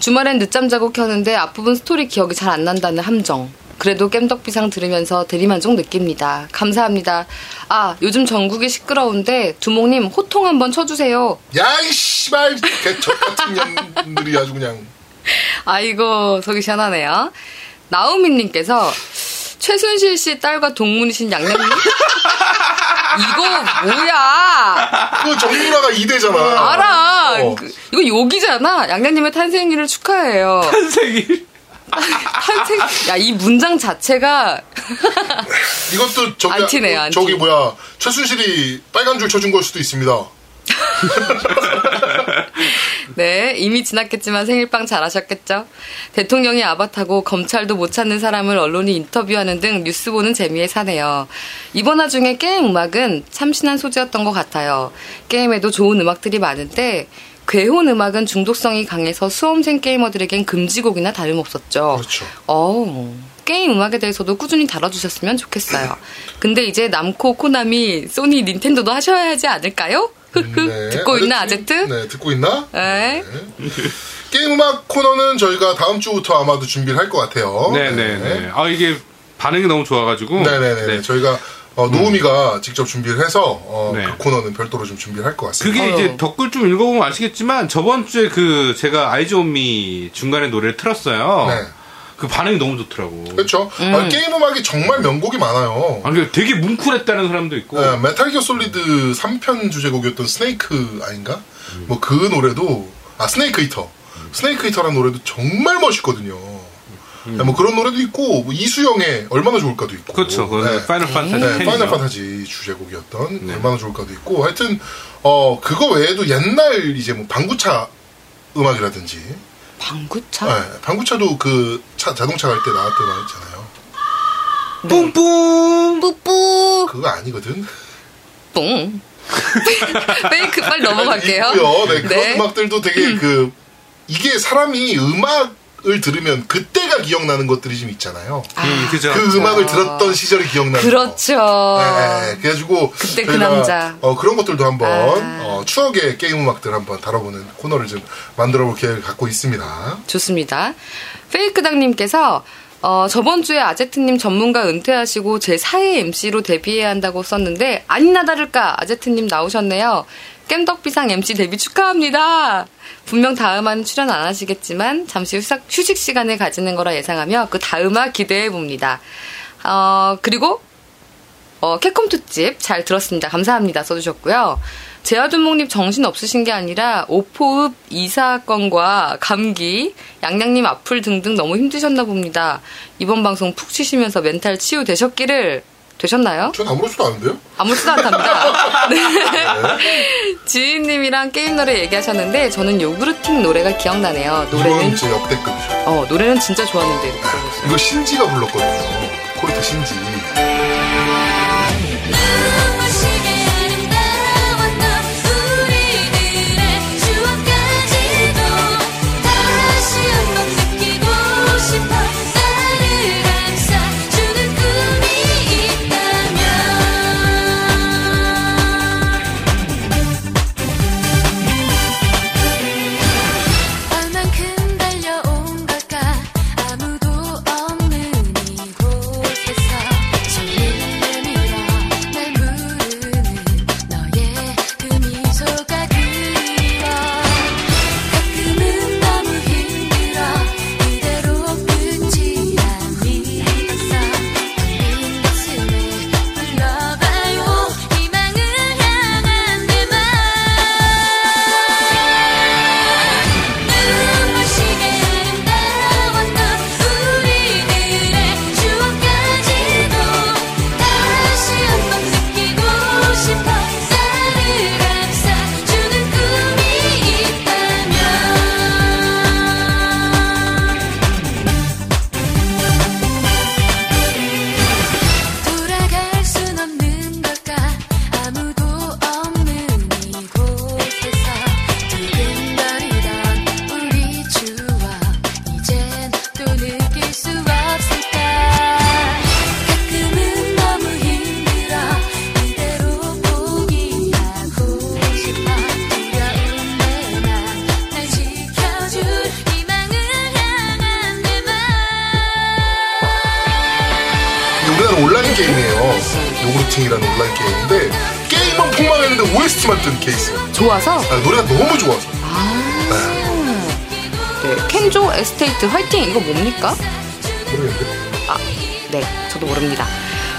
주말엔 늦잠 자고 켜는데 앞부분 스토리 기억이 잘 안 난다는 함정. 그래도 깸덕비상 들으면서 대리만족 느낍니다. 감사합니다. 아, 요즘 전국이 시끄러운데 두목님 호통 한번 쳐주세요. 야, 이 씨발, 개척 같은 년들이 아주 그냥. 아이고, 속이 시원하네요. 나우미님께서 최순실 씨 딸과 동문이신 양념님? 이거 뭐야? 그 정유라가 2대잖아. 알아. 어. 그, 이거 욕이잖아. 양념님의 탄생일을 축하해요. 탄생일. 탄생. 야, 이 문장 자체가 이것도 저기, 안티네요, 안티. 저기 뭐야, 최순실이 빨간 줄 쳐준 걸 수도 있습니다. 네, 이미 지났겠지만 생일빵 잘하셨겠죠? 대통령이 아바타고 검찰도 못 찾는 사람을 언론이 인터뷰하는 등 뉴스 보는 재미에 사네요. 이번 화 중에 게임 음악은 참신한 소재였던 것 같아요. 게임에도 좋은 음악들이 많은데 괴혼 음악은 중독성이 강해서 수험생 게이머들에겐 금지곡이나 다름없었죠. 그렇죠. 어, 게임 음악에 대해서도 꾸준히 다뤄주셨으면 좋겠어요. 근데 이제 남코, 코나미, 소니, 닌텐도도 하셔야 하지 않을까요? 흐흐. 네. 듣고 있나, 아제트? 네, 듣고 있나? 네. 게임 음악 코너는 저희가 다음 주부터 아마도 준비를 할 것 같아요. 네 네 네. 아 이게 반응이 너무 좋아가지고. 네 네네. 네. 저희가 어, 노우미가 직접 준비를 해서 어, 네. 그 코너는 별도로 좀 준비를 할 것 같습니다. 그게. 이제 댓글 좀 읽어보면 아시겠지만 저번 주에 그 제가 Eyes on Me 중간에 노래를 틀었어요. 네. 그 반응이 너무 좋더라고. 그렇죠. 아, 게임 음악이 정말 명곡이 많아요. 아, 그 되게 뭉클했다는 사람도 있고. 네, Metal Gear Solid 3편 주제곡이었던 Snake 아닌가? 뭐그 노래도 아 Snake Eater. Snake Eater라는 노래도 정말 멋있거든요. 네, 뭐 그런 노래도 있고 뭐 이수영의 얼마나 좋을까도 있고. 그렇죠. 그 네. Final Fantasy. 네, 10이죠. Final Fantasy 주제곡이었던 네. 얼마나 좋을까도 있고 하여튼 어 그거 외에도 옛날 이제 뭐 방구차 음악이라든지 방구차? 네, 방구차도 그 차, 자동차 갈 때 나왔던 거 있잖아요. 뿡뿡. 뿌뿌 그거 아니거든. 뿡 페이크 빨리 넘어갈게요. 있고요. 네, 그런 네. 음악들도 되게 그 이게 사람이 음악 을 들으면 그때가 기억나는 것들이 좀 있잖아요. 음, 그죠. 그 음악을 들었던 시절이 기억나는 거. 그렇죠. 네, 네. 그래가지고 그때 그 남자. 어, 그런 것들도 한번 아. 어, 추억의 게임 음악들 한번 다뤄보는 코너를 좀 만들어볼 계획을 갖고 있습니다. 좋습니다. 페이크당님께서 어, 저번 주에 아제트님 전문가 은퇴하시고 제 4회 MC로 데뷔해야 한다고 썼는데 아니나 다를까 아제트님 나오셨네요. 깸덕비상 MC 데뷔 축하합니다. 분명 다음화는 출연 안 하시겠지만 잠시 휴삭, 휴식 시간을 가지는 거라 예상하며 그 다음화 기대해 봅니다. 어, 그리고 어, 캡콤 특집 잘 들었습니다. 감사합니다. 써주셨고요. 제아두목님 정신 없으신 게 아니라 오포읍 이사건과 감기, 양양님 악플 등등 너무 힘드셨나 봅니다. 이번 방송 푹 쉬시면서 멘탈 치유 되셨기를 되셨나요? 전 아무렇지도 않은데요? 아무렇지도 않답니다. 네. 지인님이랑 게임 노래 얘기하셨는데 저는 요구르팅 노래가 기억나네요. 노래는 제 역대급이죠. 어 노래는 진짜 좋았는데 이렇게. 이거 신지가 불렀거든요. 코르트 신지.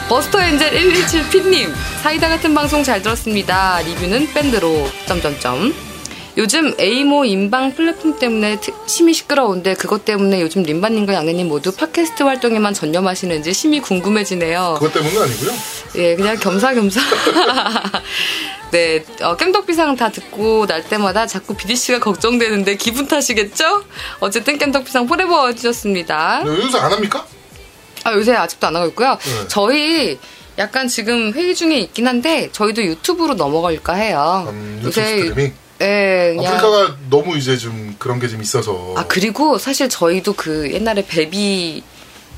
버스터 엔젤 117P님, 사이다 같은 방송 잘 들었습니다. 리뷰는 밴드로, 점점점. 요즘 에이모 인방 플랫폼 때문에 트- 심히 시끄러운데 그것 때문에 요즘 림바님과 양내님 모두 팟캐스트 활동에만 전념하시는지 심히 궁금해지네요. 그것 때문은 아니고요. 예, 그냥 겸사겸사. 네, 어, 겜덕비상 다 듣고 날 때마다 자꾸 비디씨가 걱정되는데 기분 탓이겠죠? 어쨌든 겜덕비상 forever 해주셨습니다. 네, 요새 안 합니까? 아, 요새 아직도 안 하고 있고요. 네. 저희 약간 지금 회의 중에 있긴 한데 저희도 유튜브로 넘어갈까 해요. 음, 유튜브 스트리밍? 예, 그냥. 아프리카가 너무 이제 좀 그런 게 좀 있어서. 아, 그리고 사실 저희도 그 옛날에 베비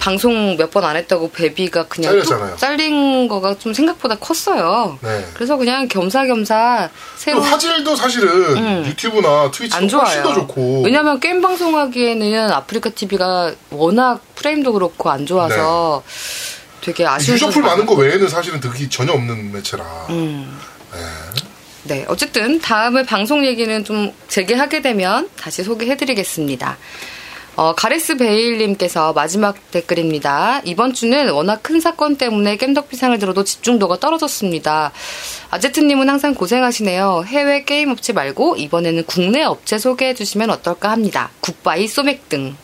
방송 몇 번 안 했다고 베비가 그냥 잘렸잖아요. 뚝 잘린 거가 좀 생각보다 컸어요. 네. 그래서 그냥 겸사겸사 새로 또 화질도 사실은 음. 유튜브나 트위치가 안 훨씬 좋아요. 더 좋고. 왜냐면 게임 방송하기에는 아프리카 TV가 워낙 프레임도 그렇고 안 좋아서 되게 아쉬운 user pool 많은 거 외에는 사실은 득이 전혀 없는 매체라. 음. 네, 어쨌든 다음에 방송 얘기는 좀 재개하게 되면 다시 소개해드리겠습니다. 어, 가레스 베일님께서 마지막 댓글입니다. 이번 주는 워낙 큰 사건 때문에 겜덕비상을 들어도 집중도가 떨어졌습니다. 아제트님은 항상 고생하시네요. 해외 게임 업체 말고 이번에는 국내 업체 소개해 주시면 어떨까 합니다. goodbye 소맥 등.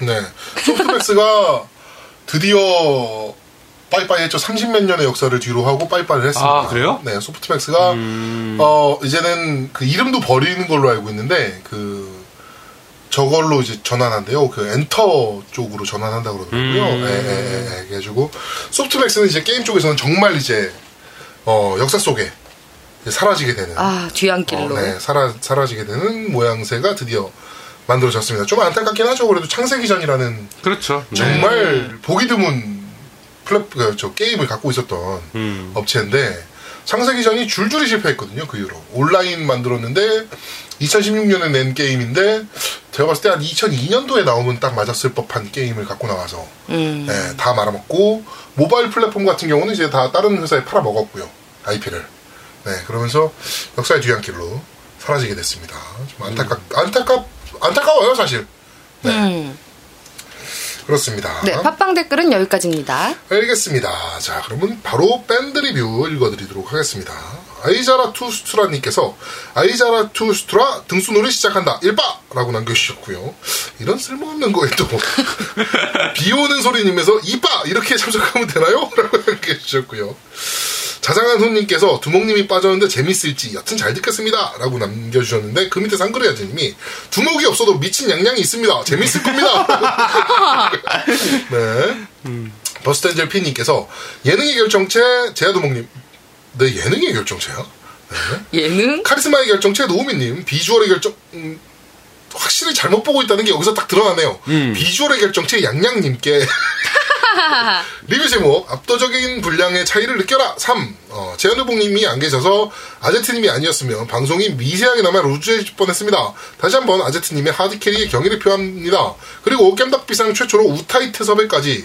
네. 소프트맥스가 드디어 빠이빠이 했죠. 30몇 년의 역사를 뒤로 하고 빠이빠이를 했습니다. 아, 그래요? 네, 소프트맥스가 어 이제는 그 이름도 버리는 걸로 알고 있는데 그 저걸로 이제 전환한대요. 그 엔터 쪽으로 전환한다 그러더라고요. 음. 예, 예, 예, 예. 그래가지고 소프트맥스는 이제 게임 쪽에서는 정말 이제 어 역사 속에 이제 사라지게 되는 아, 뒤안길로. 어, 네, 사라, 사라지게 되는 모양새가 드디어 만들어졌습니다. 좀 안타깝긴 하죠. 그래도 창세기전이라는 그렇죠. 네. 정말 보기 드문 플랫, 그, 저 게임을 갖고 있었던 음. 업체인데 창세기전이 줄줄이 실패했거든요. 그 이후로 온라인 만들었는데 2016년에 낸 게임인데 제가 봤을 때 한 2002년도에 나오면 딱 맞았을 법한 게임을 갖고 나와서 음. 네, 다 말아먹고 모바일 플랫폼 같은 경우는 이제 다 다른 회사에 팔아먹었고요. IP를. 네, 그러면서 역사의 뒤안길로 사라지게 됐습니다. 좀 안타깝, 안타깝, 안타까워요, 사실. 네, 음. 그렇습니다. 네, 팟빵 댓글은 여기까지입니다. 알겠습니다. 자, 그러면 바로 밴드 리뷰 읽어드리도록 하겠습니다. 아이자라 투스트라님께서 아이자라 투스트라 등수놀이 시작한다. 일바! 라고 남겨주셨고요. 이런 쓸모없는 거에 또 비 오는 소리님에서 이빠! 이렇게 참석하면 되나요? 라고 남겨주셨고요. 자상한 손님께서 두목님이 빠졌는데 재밌을지 여튼 잘 듣겠습니다. 라고 남겨주셨는데 그 밑에 상그레아즈님이 두목이 없어도 미친 양양이 있습니다. 재밌을 겁니다. 네. 버스텐젤 피님께서 예능의 결정체 제아두목님 네 예능의 결정체야? 예능? 카리스마의 결정체 노우미님. 비주얼의 결정 음, 확실히 잘못 보고 있다는 게 여기서 딱 드러나네요. 비주얼의 결정체 양양님께. 리뷰 제목 압도적인 분량의 차이를 느껴라. 3 어, 제한우봉님이 안 계셔서 아제트님이 아니었으면 방송이 미세하게나마 루즈해질 뻔했습니다. 다시 한번 아제트님의 하드캐리의 경의를 표합니다. 그리고 겜덕비상 최초로 우타이트 섭외까지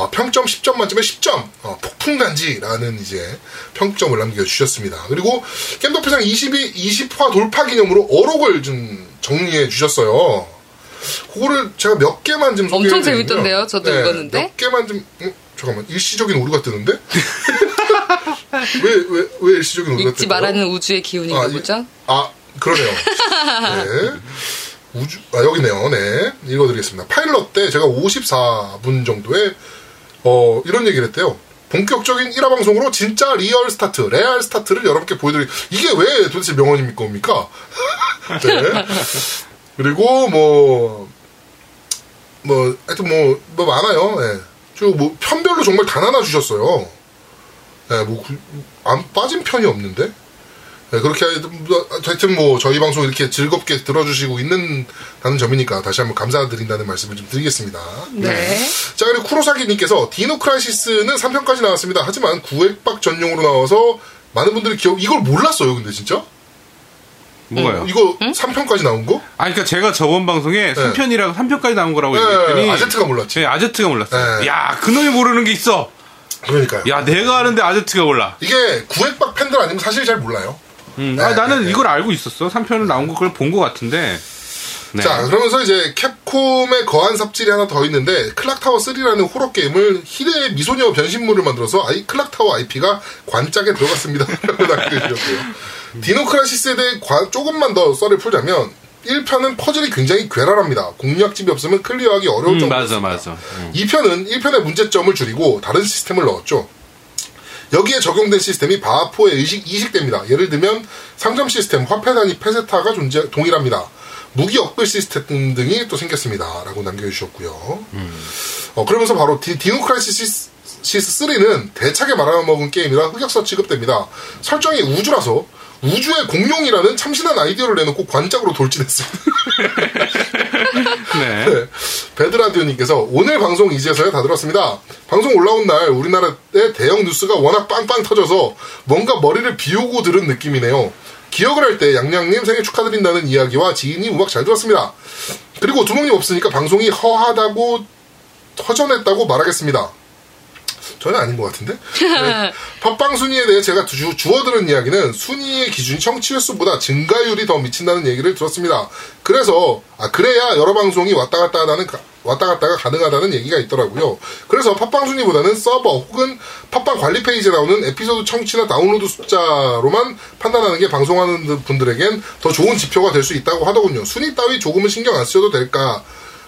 어, 평점 10점 만점에 10점 어, 폭풍단지라는 이제 평점을 남겨주셨습니다 그리고 겜덕비상 22, 20화 돌파 기념으로 어록을 좀 정리해 주셨어요 그거를 제가 몇 개만 좀 엄청 소개해 재밌던데요? 저도 읽었는데. 몇 개만 좀 음, 잠깐만 일시적인 오류가 뜨는데 왜 왜 왜 일시적인 오류가 읽지 뜰까요? 말라는 우주의 기운인가 아, 이- 보죠? 아 그러네요. 네. 우주 아 여기네요. 네 읽어드리겠습니다. 파일럿 때 제가 54분 정도에 어 이런 얘기를 했대요. 본격적인 1화 방송으로 진짜 real start, 레알 start를 여러분께 보여드리. 이게 왜 도대체 명언입니까? 네. 그리고 뭐, 뭐, 하여튼 뭐, 뭐 많아요. 예. 그리고 뭐, 편별로 정말 단 하나 주셨어요. 예, 뭐, 그- 안 빠진 편이 없는데? 예, 그렇게 하여튼 뭐, 하여튼 뭐, 저희 방송 이렇게 즐겁게 들어주시고 있는다는 점이니까 다시 한번 감사드린다는 말씀을 좀 드리겠습니다. 네. 자, 그리고 쿠로사기님께서 디노 크라이시스는 3편까지 나왔습니다. 하지만 구획박 전용으로 나와서 많은 분들이 기억, 이걸 몰랐어요, 근데 진짜? 뭐가요? 이거 3편까지 나온 거? 아니, 그러니까 제가 저번 방송에 3편이라고 3편까지 나온 거라고 네, 얘기했더니 아제트가 몰랐지. 네, 아제트가 몰랐어요. 네. 야, 그놈이 모르는 게 있어. 그러니까요. 야 내가 아는데 아제트가 올라. 이게 구획박 팬들 아니면 사실 잘 몰라요. 음, 네, 아, 나는 네, 이걸 알고 있었어. 3편을 나온 걸 본 것 같은데. 네. 자, 그러면서 이제 캡콤의 거한 삽질이 하나 더 있는데 클락타워 3라는 호러 게임을 희대의 미소녀 변신물을 만들어서 아이 클락타워 IP가 관짝에 들어갔습니다. 라고 남겨주셨고요. Dino Crisis에 대해 과- 조금만 더 썰을 풀자면 1편은 퍼즐이 굉장히 괴랄합니다. 공략집이 없으면 clear하기 어려울 음, 정도였습니다. 맞아, 맞아. 음. 2편은 1편의 문제점을 줄이고 다른 시스템을 넣었죠. 여기에 적용된 시스템이 바하포에 의식, 이식됩니다. 예를 들면 상점 시스템, 화폐 단위 페세타가 존재, 동일합니다. 무기 업글 시스템 등이 또 생겼습니다. 라고 남겨주셨고요. 어, 그러면서 바로 디, Dino Crisis 3는 대차게 말아먹은 게임이라 흑역사 취급됩니다. 설정이 우주라서 우주의 공룡이라는 참신한 아이디어를 내놓고 관짝으로 돌진했습니다. 네. 네. 배드라디오님께서 오늘 방송 이제서야 다 들었습니다. 방송 올라온 날 우리나라의 대형 뉴스가 워낙 빵빵 터져서 뭔가 머리를 비우고 들은 느낌이네요. 기억을 할 때 양양님 생일 축하드린다는 이야기와 지인이 음악 잘 들었습니다. 그리고 두목님 없으니까 방송이 허하다고 허전했다고 말하겠습니다. 저는 아닌 것 같은데? 네. 팟빵 순위에 대해 제가 주, 주워 들은 이야기는 순위의 기준이 청취 횟수보다 증가율이 더 미친다는 얘기를 들었습니다. 그래서, 아, 그래야 여러 방송이 왔다 갔다 하다는, 가- 왔다 갔다가 가능하다는 얘기가 있더라고요. 그래서 팟빵 순위보다는 서버 혹은 팟빵 관리 페이지에 나오는 에피소드 청취나 다운로드 숫자로만 판단하는 게 방송하는 분들에겐 더 좋은 지표가 될 수 있다고 하더군요. 순위 따위 조금은 신경 안 쓰셔도 될까,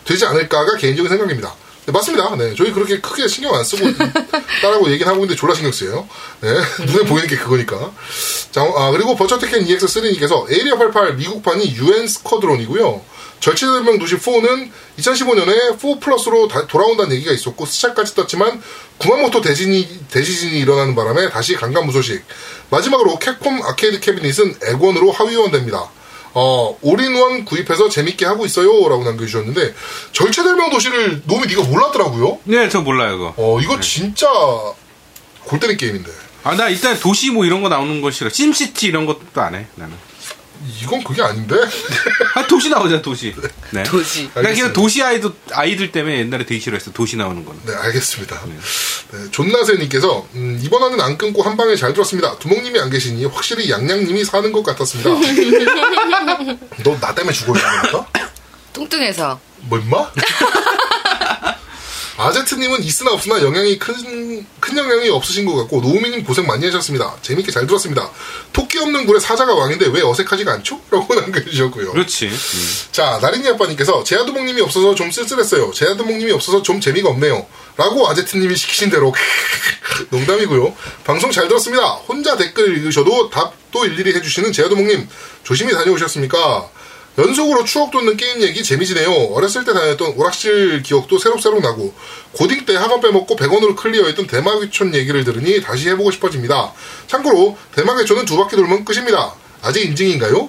되지 않을까가 개인적인 생각입니다. 네, 맞습니다. 네, 저희 그렇게 크게 신경 안 쓰고 따라고 얘기는 하고 있는데 졸라 신경 쓰여요. 네, 눈에 보이는 게 그거니까. 자, 아, 그리고 버처테켄 EX3님께서 에이리어 88 미국판이 UN 스쿼드론이고요. 절체절명 도시 4는 2015년에 4 플러스로 다- 돌아온다는 얘기가 있었고 스차까지 떴지만 구마모토 대지진이, 대지진이 일어나는 바람에 다시 강간무소식. 마지막으로 캡콤 아케이드 캐비닛은 액원으로 하위원됩니다. 어, 올인원 구입해서 재밌게 하고 있어요. 라고 남겨주셨는데, 절체절명 도시를 노우미님이 몰랐더라고요. 네, 저 몰라요, 그거. 어, 이거 진짜 골 때린 게임인데. 아, 나 일단 도시 뭐 이런 거 나오는 거 싫어. SimCity 이런 것도 안 해, 나는. 이건 그게 아닌데? 아, 도시 나오잖아, 도시. 네. 도시. 그러니까 그냥. 도시 아이들, 아이들 때문에 옛날에 되게 싫어했어, 도시 나오는 거는. 네, 알겠습니다. 네, 존나세님께서, 음, 이번 화는 안 끊고 한 방에 잘 들었습니다. 두목님이 안 계시니 확실히 양양님이 사는 것 같았습니다. 너 나 때문에 죽어야 되는 거야? 뚱뚱해서. 뭐, 임마? 아제트님은 있으나 없으나 영향이 큰, 큰 영향이 없으신 것 같고, 노우미님 고생 많이 하셨습니다. 재밌게 잘 들었습니다. 토끼 없는 굴에 사자가 왕인데 왜 어색하지가 않죠? 라고 남겨주셨고요. 그렇지. 음. 자, 나린이 아빠님께서 제아두목님이 없어서 좀 쓸쓸했어요. 제아두목님이 없어서 좀 재미가 없네요. 라고 아제트님이 시키신 대로 농담이고요. 방송 잘 들었습니다. 혼자 댓글 읽으셔도 답도 일일이 해주시는 제아두목님 조심히 다녀오셨습니까? 연속으로 추억 돋는 게임 얘기 재미지네요. 어렸을 때 다녔던 오락실 기억도 새록새록 나고 고딩 때 학원 빼먹고 100원으로 클리어했던 대마귀촌 얘기를 들으니 다시 해보고 싶어집니다. 참고로 대마귀촌은 두 바퀴 돌면 끝입니다. 아직 인증인가요?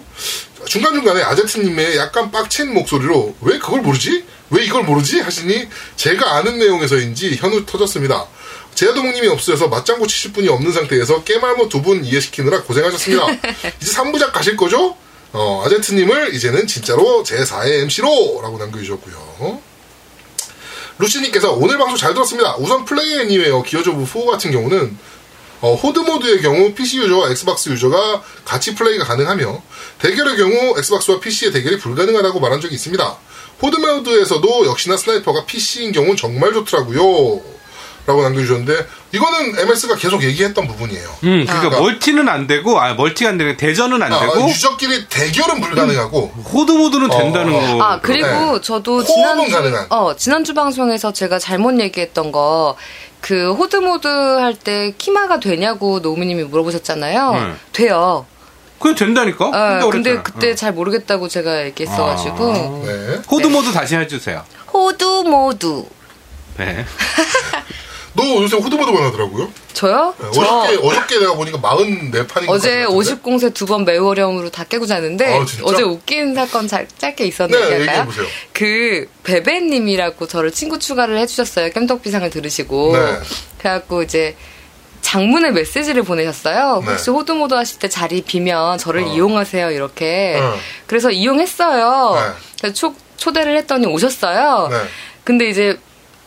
중간중간에 아제트님의 약간 빡친 목소리로 왜 그걸 모르지? 왜 이걸 모르지? 하시니 제가 아는 내용에서인지 현우 터졌습니다. 제아도목님이 없어져서 맞장구 치실 분이 없는 상태에서 깨말모 두 분 이해시키느라 고생하셨습니다. 이제 3부작 가실 거죠? 어, 아제트님을 이제는 진짜로 제4의 MC로! 라고 남겨주셨고요. 루시님께서 오늘 방송 잘 들었습니다. 우선 Play Anywhere Gears of 4 같은 경우는 어, Horde 모드의 경우 PC 유저와 Xbox 유저가 같이 플레이가 가능하며 대결의 경우 Xbox와 PC의 대결이 불가능하다고 말한 적이 있습니다. Horde 모드에서도 역시나 sniper가 PC인 경우는 정말 좋더라고요. 라고 남겨주셨는데 이거는 MS가 계속 얘기했던 부분이에요. 음, 그러니까 아. 멀티는 안 되고, 아, 멀티가 안 되는, 대전은 안 아, 되고, 유저끼리 대결은 불가능하고 Horde 모드는 된다는 어, 거. 아, 그리고 네. 저도 지난주, 가능한. 어, 지난주 방송에서 제가 잘못 얘기했던 거, 그, Horde 모드 할 때 키마가 되냐고 노우미님이 물어보셨잖아요. 네. 돼요. 그냥 된다니까? 어, 근데. 그때 어. 잘 모르겠다고 제가 얘기했어가지고. 네. Horde 모드 다시 해주세요. 호드 모드. 네. 너 요새 호드보드 변하더라고요. 저요? 네, 저 어저께 어저께 내가 보니까 44판인 어제 50공세 두 번 매우 어려움으로 다 깨고 자는데 아? 어제 웃긴 사건 잘, 짧게 있었는데 네. 그 베베님이라고 저를 친구 추가를 해주셨어요. 깸덕비상을 들으시고 네. 그래갖고 이제 장문의 메시지를 보내셨어요. 네. 혹시 호드모드 하실 때 자리 비면 저를 이용하세요 이렇게. 어. 그래서 이용했어요. 네. 그래서 초, 초대를 했더니 오셨어요. 네. 근데 이제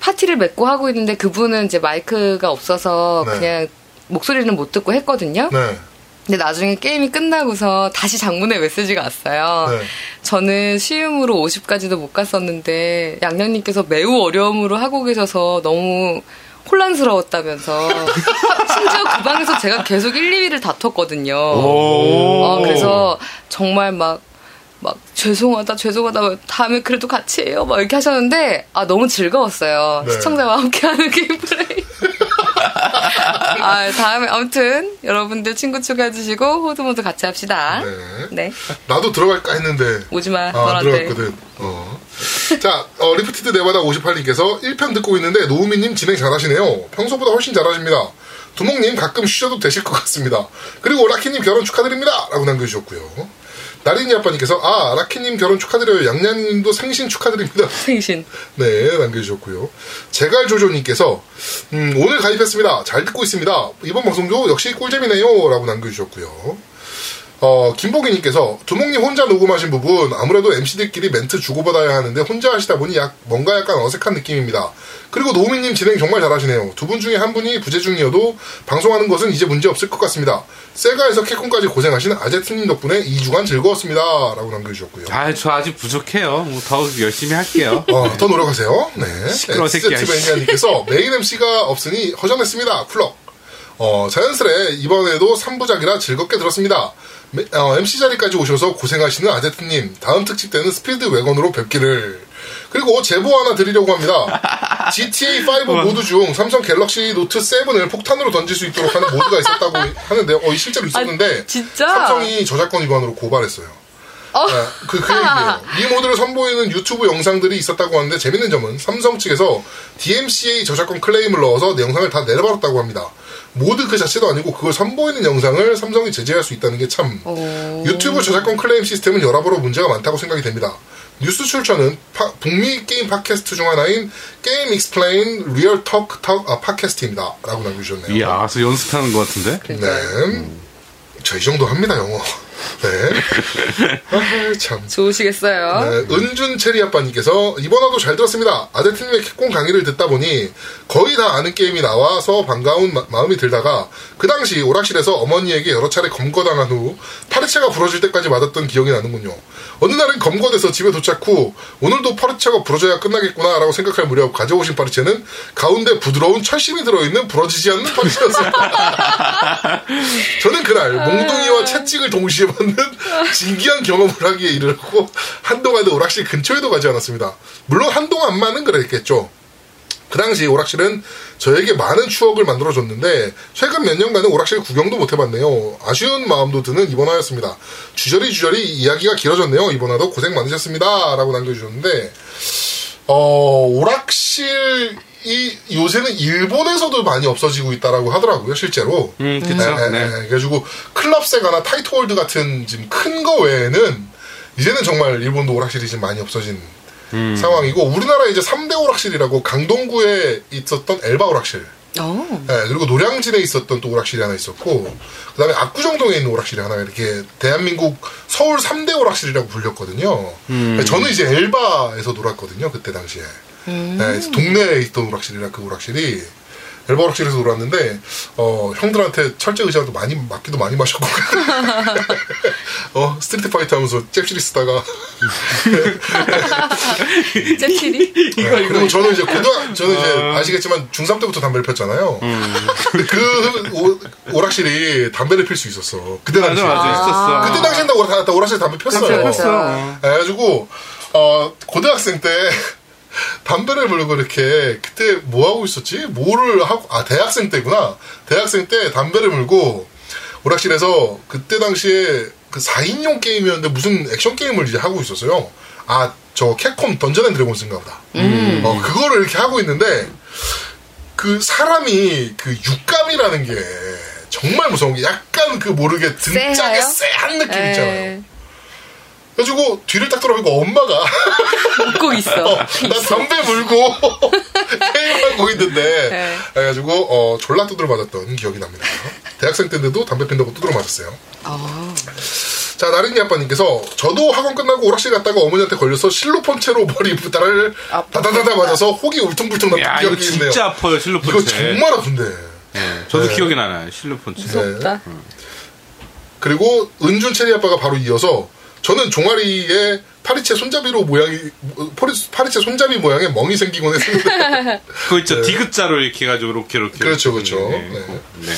파티를 맺고 하고 있는데 그분은 이제 마이크가 없어서 네. 그냥 목소리는 못 듣고 했거든요. 네. 근데 나중에 게임이 끝나고서 다시 장문의 메시지가 왔어요. 네. 저는 시음으로 50까지도 못 갔었는데 양양님께서 매우 어려움으로 하고 계셔서 너무 혼란스러웠다면서 심지어 그 방에서 제가 계속 1, 2위를 다퉜거든요. 어, 그래서 정말 막, 막, 죄송하다, 죄송하다, 다음에 그래도 같이 해요. 막 이렇게 하셨는데, 아, 너무 즐거웠어요. 네. 시청자와 함께하는 게임 플레이. 아, 다음에, 아무튼, 여러분들 친구 추가해주시고, Horde모드 같이 합시다. 네. 네. 나도 들어갈까 했는데 오지 마, 아, 너한테. 들어갔거든. 어. 자, 어, 리프티드 네바다 58님께서 1편 듣고 있는데 노우미님 진행 잘하시네요. 평소보다 훨씬 잘하십니다. 두목님 가끔 쉬셔도 되실 것 같습니다. 그리고 라키님 결혼 축하드립니다. 라고 남겨주셨고요. 나린이 아빠님께서 아 라키님 결혼 축하드려요. 양양님도 생신 축하드립니다. 생신. 네, 남겨주셨고요. 제갈 조조님께서, 음, 오늘 가입했습니다. 잘 듣고 있습니다. 이번 방송도 역시 꿀잼이네요. 라고 남겨주셨고요. 어, 김보기님께서, 두목님 혼자 녹음하신 부분, 아무래도 MC들끼리 멘트 주고받아야 하는데, 혼자 하시다 보니 약, 뭔가 약간 어색한 느낌입니다. 그리고 노우미님 진행 정말 잘하시네요. 두 분 중에 한 분이 부재중이어도, 방송하는 것은 이제 문제 없을 것 같습니다. 세가에서 캡콤까지 고생하신 아제트님 덕분에 2주간 즐거웠습니다. 라고 남겨주셨고요. 아, 저 아직 부족해요. 뭐 더 열심히 할게요. 어, 더 노력하세요. 네. 시끄러워, 새끼야, 엑스제트매니아님께서 메인 MC가 없으니 허전했습니다. 쿨럭. 어, 자연스레 이번에도 3부작이라 즐겁게 들었습니다. MC 자리까지 오셔서 고생하시는 아제트님, 다음 특집 때는 Speedwagon으로 뵙기를. 그리고 제보 하나 드리려고 합니다. GTA5 모드 중 삼성 갤럭시 노트 7을 폭탄으로 던질 수 있도록 하는 모드가 있었다고 하는데, 어, 이 실제로 있었는데, 아, 진짜? 삼성이 저작권 위반으로 고발했어요. 어. 네, 그, 그 얘기예요. 이 모드를 선보이는 유튜브 영상들이 있었다고 하는데 재밌는 점은 삼성 측에서 DMCA 저작권 클레임을 넣어서 내 영상을 다 내려버렸다고 합니다. 모드 그 자체도 아니고 그걸 선보이는 영상을 삼성이 제재할 수 있다는 게참 오. 유튜브 저작권 클레임 시스템은 여러모로 문제가 많다고 생각이 됩니다. 뉴스 출처는 파- 북미 게임 팟캐스트 중 하나인 GameXplain Real Talk Talk 아, 팟캐스트입니다. 라고 남겨주셨네요. 이야, 그래서 연습하는 것 같은데? 네. 저이 정도 합니다, 영어. 네. 아, 참. 좋으시겠어요? 네, 은준 체리 아빠님께서 이번 화도 잘 들었습니다. 아제트님의 캡콤 강의를 듣다 보니 거의 다 아는 게임이 나와서 반가운 마, 음이 들다가 그 당시 오락실에서 어머니에게 여러 차례 검거당한 후 파리채가 부러질 때까지 맞았던 기억이 나는군요. 어느 날은 검거돼서 집에 도착 후 오늘도 파리채가 부러져야 끝나겠구나라고 생각할 무렵 가져오신 파리채는 가운데 부드러운 철심이 들어있는 부러지지 않는 파리채였습니다. 저는 그날 몽둥이와 채찍을 동시에 받는 신기한 경험을 하기에 이르렀고 한동안은 오락실 근처에도 가지 않았습니다. 물론 한동안만은 그랬겠죠. 그 당시 오락실은 저에게 많은 추억을 만들어줬는데 최근 몇 년간은 오락실 구경도 못 해봤네요. 아쉬운 마음도 드는 이번 화였습니다. 주저리 주저리 이야기가 길어졌네요. 이번 화도 고생 많으셨습니다. 라고 남겨주셨는데 어, 오락실 이 요새는 일본에서도 많이 없어지고 있다라고 하더라고요, 실제로. 음, 그쵸. 네, 네, 네. 네. 그래가지고 클럽세가나 타이토월드 같은 지금 큰 거 외에는 이제는 정말 일본도 오락실이 좀 많이 없어진 음. 상황이고 우리나라에 이제 3대 오락실이라고 강동구에 있었던 엘바 오락실 어. 네, 그리고 노량진에 있었던 또 오락실이 하나 있었고 그다음에 압구정동에 있는 오락실이 하나 이렇게 대한민국 서울 3대 오락실이라고 불렸거든요. 음. 저는 이제 엘바에서 놀았거든요 그때 당시에 네, 동네에 있던 오락실이라 그 오락실이 엘바 오락실에서 놀았는데 어, 형들한테 철제 의자도 많이 맞기도 많이 맞았고 어, Street Fighter 하면서 잽시리 쓰다가 잽시리? 네, 그리고 저는 이제 고등 저는 이제 아시겠지만 중3 때부터 담배를 폈잖아요. 근데 그 오, 오락실이 담배를 필 수 있었어. 그때 맞아, 당시에. 맞아, 있었어. 그때 당시엔 다 오락- 다 오락실 담배 폈어요. 그렇죠. 그래가지고 어, 고등학생 때 담배를 물고 이렇게 그때 뭐 하고 있었지? 뭐를 하고 아 대학생 때구나. 대학생 때 담배를 물고 오락실에서 그때 당시에 그 4인용 게임이었는데 무슨 액션 게임을 이제 하고 있었어요. 아 저 캡콤 Dungeon and Dragons인가 보다. 어, 그거를 이렇게 하고 있는데 그 사람이 그 육감이라는 게 정말 무서운 게 약간 그 모르게 등짝에? 쎄한 느낌 있잖아요. 에, 그래가지고 뒤를 딱 돌아보니까 엄마가 웃고 있어. 나 담배 물고 게임하고 있는데 네. 그래가지고 어, 졸라 두드려 맞았던 기억이 납니다. 대학생 때인데도 담배 핀다고 두드려 맞았어요. 아. 자, 나린이 아빠님께서 저도 학원 끝나고 오락실 갔다가 어머니한테 걸려서 실로폰 채로 머리 부다를 다다다다 맞아서 혹이 울퉁불퉁 난 야, 이거 기억이 있네요. 진짜 아파요, 이거 실로폰체. 정말 아픈데. 예, 저도 네. 기억이 나요, 실로폰체. 무섭다. 그리고 은준 체리 아빠가 바로 이어서 저는 종아리에 파리채 손잡이로 모양이 파리- 파리채 손잡이 모양의 멍이 생기곤 했습니다. 그거 있죠, 디귿자로 이렇게 해가지고, 이렇게, 이렇게. 그렇죠, 그렇죠. 네. 네. 네.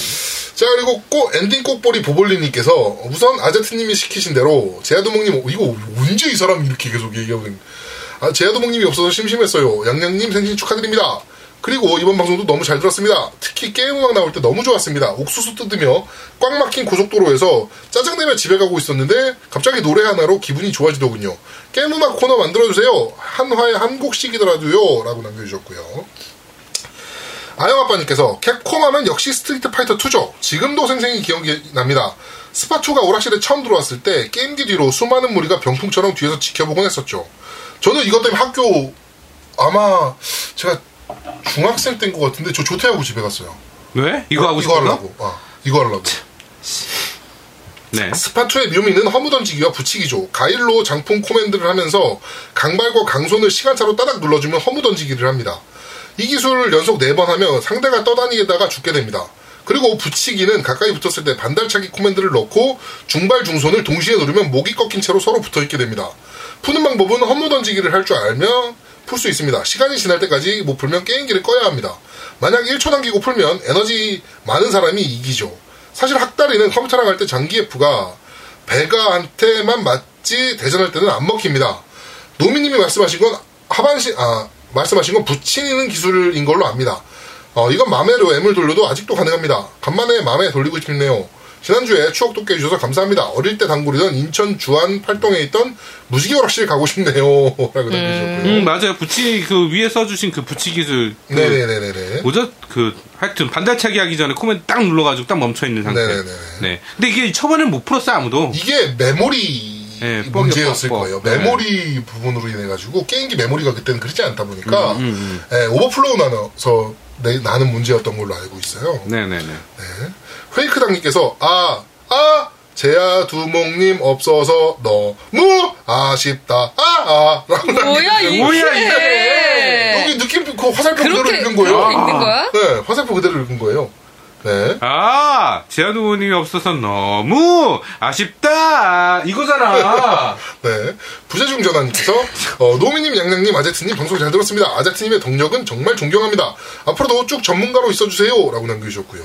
자 그리고 꼭 엔딩 꼭보리 보볼리님께서 우선 아제트님이 시키신 대로 제아도목님 이거 언제 이 사람이 이렇게 계속 얘기하고 있는 아, 제아도목님이 없어서 심심했어요 양양님 생신 축하드립니다 그리고 이번 방송도 너무 잘 들었습니다 특히 게임 음악 나올 때 너무 좋았습니다 옥수수 뜯으며 꽉 막힌 고속도로에서 짜증내며 집에 가고 있었는데 갑자기 노래 하나로 기분이 좋아지더군요 게임 음악 코너 만들어주세요 한 화에 한 곡씩이더라도요 라고 남겨주셨고요 아영아빠님께서 캡콤 하면 역시 스트리트 파이터 2죠. 지금도 생생히 기억이 납니다. 스파2가 오락실에 처음 들어왔을 때 게임기 뒤로 수많은 무리가 병풍처럼 뒤에서 지켜보곤 했었죠. 저는 이것 때문에 학교 아마 제가 중학생 때인 것 같은데 저 조퇴하고 집에 갔어요. 왜? 이거 하고 이거 싶어? 하려고. 아, 이거 하려고. 네. 스파2의 묘미는 허무 던지기와 붙이기죠. 가일로 장풍 코맨드를 하면서 강발과 강손을 시간차로 따닥 눌러주면 허무 던지기를 합니다. 이 기술을 연속 4번 하면 상대가 떠다니다가 죽게 됩니다. 그리고 붙이기는 가까이 붙었을 때 반달차기 코맨드를 넣고 중발 중손을 동시에 누르면 목이 꺾인 채로 서로 붙어 있게 됩니다. 푸는 방법은 허무 던지기를 할 줄 알면 풀 수 있습니다. 시간이 지날 때까지 못 풀면 게임기를 꺼야 합니다. 만약 1초 남기고 풀면 에너지 많은 사람이 이기죠. 사실 학다리는 컴퓨터랑 할 때 장기 F가 배가한테만 맞지 대전할 때는 안 먹힙니다. 노미님이 말씀하신 건 하반신 아 말씀하신 건 붙이는 기술인 걸로 압니다. 어, 이건 맘에로 M을 돌려도 아직도 가능합니다. 간만에 맘에 돌리고 싶네요. 지난주에 추억 돋게 해주셔서 감사합니다. 어릴 때 단골이던 인천 주안 팔동에 있던 무지개 오락실 가고 싶네요. 라고 남겨주셨고요. 음, 맞아요. 붙이, 그 위에 써주신 그 붙이 기술. 그 네네네네네. 뭐죠? 그, 하여튼, 반달차기 하기 전에 command 딱 눌러가지고 딱 멈춰있는 상태. 네네네. 네. 근데 이게 초반에는 못 풀었어요, 아무도. 이게 메모리 네, 문제였을 뻑, 거예요. 뻑. 네. 메모리 부분으로 인해 가지고 게임기 메모리가 그때는 그렇지 않다 보니까 음, 예, 오버플로우 나서 내- 나는 문제였던 걸로 알고 있어요. 네네 네. 페이크당님께서 아, 아, 제야 두목님 없어서 너무 아쉽다. 아, 아, 라고 뭐야 이게? 뭐야, 이게? 여기 느낌 그 화살표 그대로 읽은 거예요. 읽는 거야? 네, 화살표 그대로 읽은 거예요. 네. 아, 제아도모님이 없어서 너무 아쉽다. 이거잖아. 네. 부재중 전화님께서, 어, 노미님, 양양님, 아제트님 방송 잘 들었습니다. 아제트님의 덕력은 정말 존경합니다. 앞으로도 쭉 전문가로 있어주세요. 라고 남겨주셨고요.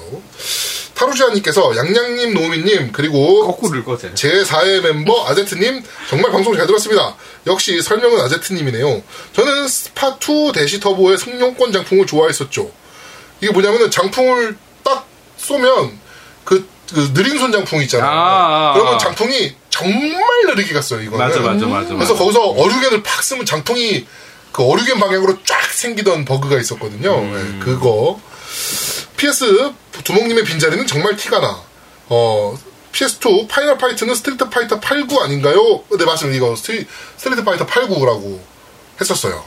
타루지아님께서 양양님, 노미님, 그리고 거꾸로 읽어제. 제4회 멤버 아제트님 정말 방송 잘 들었습니다. 역시 설명은 아제트님이네요. 저는 스파2 대시 터보의 승용권 장풍을 좋아했었죠. 이게 뭐냐면은 장풍을 딱 쏘면 그, 그 느린 손 장풍 있잖아요. 아, 아, 아. 그러면 장풍이 정말 느리게 갔어요. 이거는. 맞아, 맞아, 맞아. 그래서. 거기서 어류겐을 팍 쓰면 장풍이 그 어류겐 방향으로 쫙 생기던 버그가 있었거든요. 음. 네, 그거. PS 두목님의 빈자리는 정말 티가 나. 어, PS2 파이널 파이트는 스트리트 파이터 89 아닌가요? 네, 맞습니다. 이거 스트리, 스트리트 파이터 89라고 했었어요.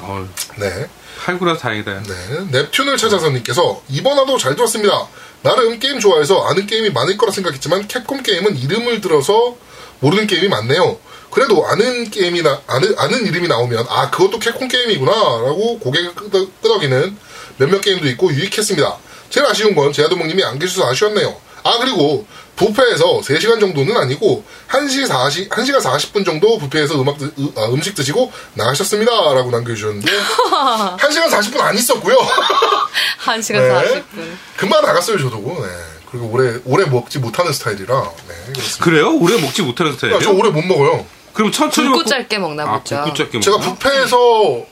어, 네. 팔구라서 다행이다. 네. 넵튠을 찾아서님께서 이번 화도 잘 들었습니다. 나름 게임 좋아해서 아는 게임이 많을 거라 생각했지만 캡콤 게임은 이름을 들어서 모르는 게임이 많네요. 그래도 아는 게임이나 아는, 아는 이름이 나오면 아 그것도 캡콤 게임이구나라고 고개를 끄덕, 끄덕이는 몇몇 게임도 있고 유익했습니다. 제일 아쉬운 건 제아도목님이 안 계셔서 아쉬웠네요. 아 그리고 부페에서 3시간 정도는 아니고 1시 40, 1시간 40분 정도 부페에서 음악, 드- 으- 아, 음식 드시고 나가셨습니다. 라고 남겨주셨는데 1시간 40분 안 있었고요. 1시간 네. 40분. 금방 나갔어요, 저도. 네. 그리고 오래, 오래 먹지 못하는 스타일이라. 네. 그래요? 오래 먹지 못하는 스타일이에요? 아, 저 오래 못 먹어요. 그럼 천천히 굵고 먹고- 짧게 먹나 아, 보죠. 굵고 짧게 제가 먹나? 뷔페에서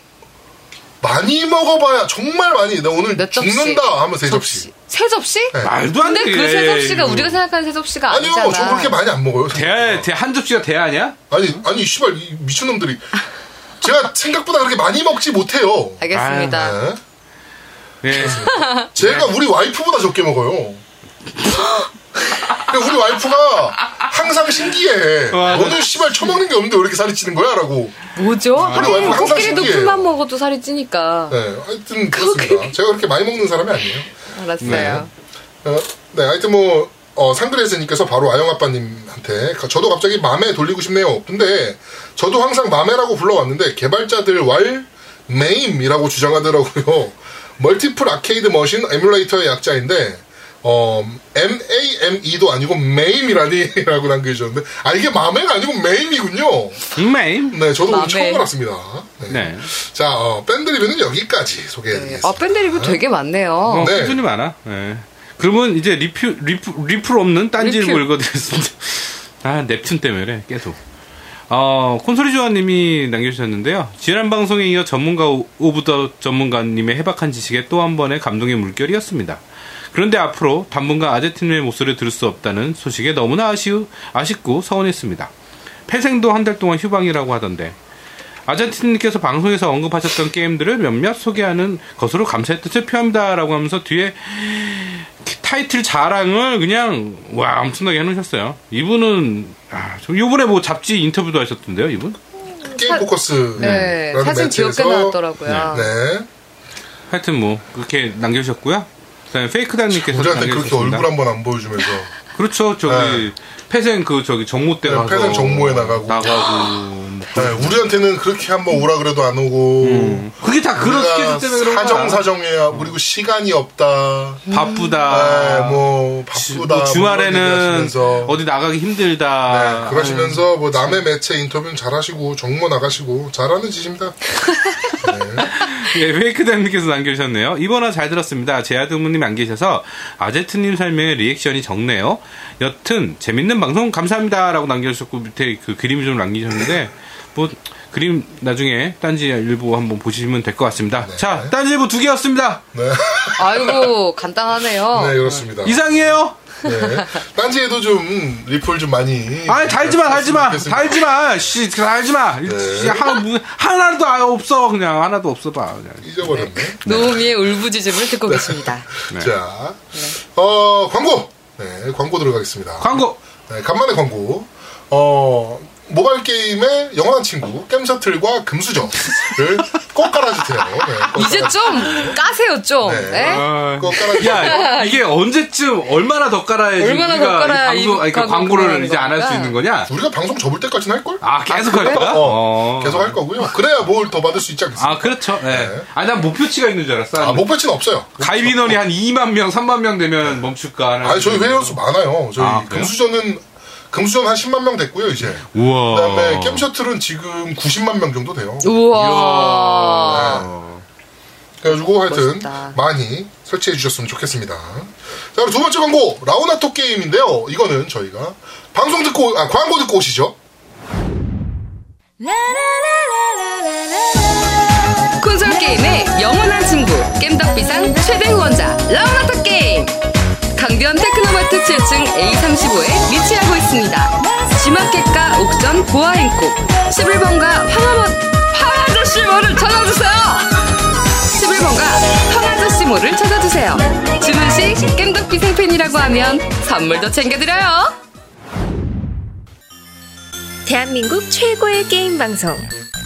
많이 먹어봐야, 정말 많이, 나 오늘 몇 접시? 죽는다 하면 세 접시. 세 접시? 네. 말도 안 돼. 근데 그 세 접시가 이거. 우리가 생각하는 세 접시가 아니요, 아니잖아. 저 그렇게 많이 안 먹어요. 대, 대, 한 접시가 대 아니야? 아니, 아니, 씨발, 이 미친 놈들이. 제가 생각보다 그렇게 많이 먹지 못해요. 알겠습니다. 네. 예. 제가 우리 와이프보다 적게 먹어요. 근데 우리 와이프가 항상 신기해. 맞아. 너는 씨발 처먹는 게 없는데 왜 이렇게 살이 찌는 거야? 라고. 뭐죠? 우리 와이프가 항상 코끼리도 신기해요. 풀만 먹어도 살이 찌니까. 네, 하여튼 그렇습니다. 제가 그렇게 많이 먹는 사람이 아니에요. 알았어요. 어, 네, 하여튼 뭐 어, 상그레스님께서 바로 아영 아빠님한테 저도 갑자기 맘에 돌리고 싶네요. 근데 저도 항상 맘에라고 불러왔는데 개발자들 왈 메임이라고 주장하더라고요. Multiple Arcade Machine Emulator의 약자인데 어, M-A-M-E도 아니고 메임이라니 라고 남겨주셨는데 아 이게 맘에가 아니고 메임이군요. 메임. 네, 저도 오늘. 처음 알았습니다. 네. 네. 자, 어, 밴드 리뷰는 여기까지 소개해드리겠습니다. 아, 밴드 리뷰 되게 많네요. 어, 네. 꾸준히 많아. 네. 그러면 이제 리뷰, 리뷰, 리플 없는 딴지 리뷰. 일부 읽어드렸습니다. 아, 넵튠 때문에 계속. 어, 콘솔이 조아님이 남겨주셨는데요. 지난 방송에 이어 전문가 오- of the 전문가님의 해박한 지식에 또 한 번의 감동의 물결이었습니다. 그런데 앞으로 당분간 아제트님의 목소리를 들을 수 없다는 소식에 너무나 아쉬우, 아쉽고 서운했습니다. 폐생도 한 달 동안 휴방이라고 하던데 아제트님께서 방송에서 언급하셨던 게임들을 몇몇 소개하는 것으로 감사의 뜻을 표합니다라고 하면서 뒤에 타이틀 자랑을 그냥 와 엄청나게 해놓으셨어요. 이분은 아, 저 이번에 뭐 잡지 인터뷰도 하셨던데요, 이분? 게임 포커스. 네, 사진 귀엽게 나왔더라고요. 네. 하여튼 뭐 그렇게 남겨주셨고요. 그다음에 페이크단님께서 우리한테 그렇게. 얼굴 한 번 안 보여주면서 그렇죠, 저기 네. 폐생 그 저기 정모 때 네, 가서 폐생 정모에 나가고. 나가고 뭐 네, 우리한테는 그렇게 한번 오라 그래도 안 오고 음. 그게 다 그런 스케줄 때문에 그런. 사정 사정해야 그리고 시간이 없다. 바쁘다. 네, 뭐 바쁘다. 뭐 주말에는 뭐 얘기하시면서. 어디 나가기 힘들다. 네, 그러시면서 뭐 남의 매체 인터뷰는 잘하시고 정모 나가시고 잘하는 짓입니다. 예, 페이크단님께서 남겨주셨네요. 이번화 잘 들었습니다. 제아드무님 안 계셔서 아제트님 설명에 리액션이 적네요. 여튼 재밌는 방송 감사합니다라고 남겨주셨고 밑에 그 그림 좀 남기셨는데 뭐 그림 나중에 딴지 일부 한번 보시면 될 것 같습니다. 자, 딴지 일부 두 개였습니다. 네, 아이고, 간단하네요. 네 그렇습니다. 이상이에요. 네. 딴지에도 좀 리플 좀 많이. 아니 달지 마, 달지 마. 달지 마, 씨, 달지 마. 네. 하나, 하나도 아- 없어, 그냥 하나도 없어 봐. 그냥. 잊어버렸네. 노우미의 울부짖음을 듣고 계십니다. 네. 자, 어 광고. 네, 광고 들어가겠습니다. 광고. 네, 간만에 광고. 어, 모바일 게임의 영원한 친구, 겜셔틀과 금수저를 꼭 깔아주세요. 네, 꼭 이제 깔아주세요. 좀 까세요, 좀. 네. 네? 아, 꼭 깔아주세요. 야, 이게 언제쯤 얼마나 더 깔아야지 얼마나 우리가 더 깔아야 이 방송, 이 아니, 그 광고 광고를 이제 안 할 수. 있는 거냐? 우리가 방송 접을 때까지는 할 걸? 아, 계속 할 거야? 어, 어. 계속 할 거고요. 그래야 뭘 더 받을 수 있지 않겠습니까? 아, 그렇죠. 네. 네. 아니, 난 목표치가 있는 줄 알았어. 아, 목표치는 없어요. 가입 인원이 한 2만 명, 3만 명 되면 멈출까 하는. 아니, 저희 회원수 많아요. 저희 아? 금수저는, 금수저는 한 10만 명 됐고요, 이제. 그 우와. 다음에 겜셔틀은 지금 90만 명 정도 돼요. 우와. 그래가지고 하여튼 멋있다. 많이 설치해 주셨으면 좋겠습니다. 자, 그리고 두 번째 광고, 라운하터 게임인데요. 이거는 저희가 방송 듣고, 아, 광고 듣고 오시죠. 콘솔 게임의 영원한 친구 겜덕비상 최대 후원자 라운하터 게임 강변 테크노마트 7층 A35에 위치하고 있습니다. G마켓과 옥션 보아행콕. 11번가 황아모 황아저씨 모를 찾아주세요! 11번가 황아저씨 모를 찾아주세요. 주문 시 겜덕비상 팬이라고 하면 선물도 챙겨드려요! 대한민국 최고의 게임 방송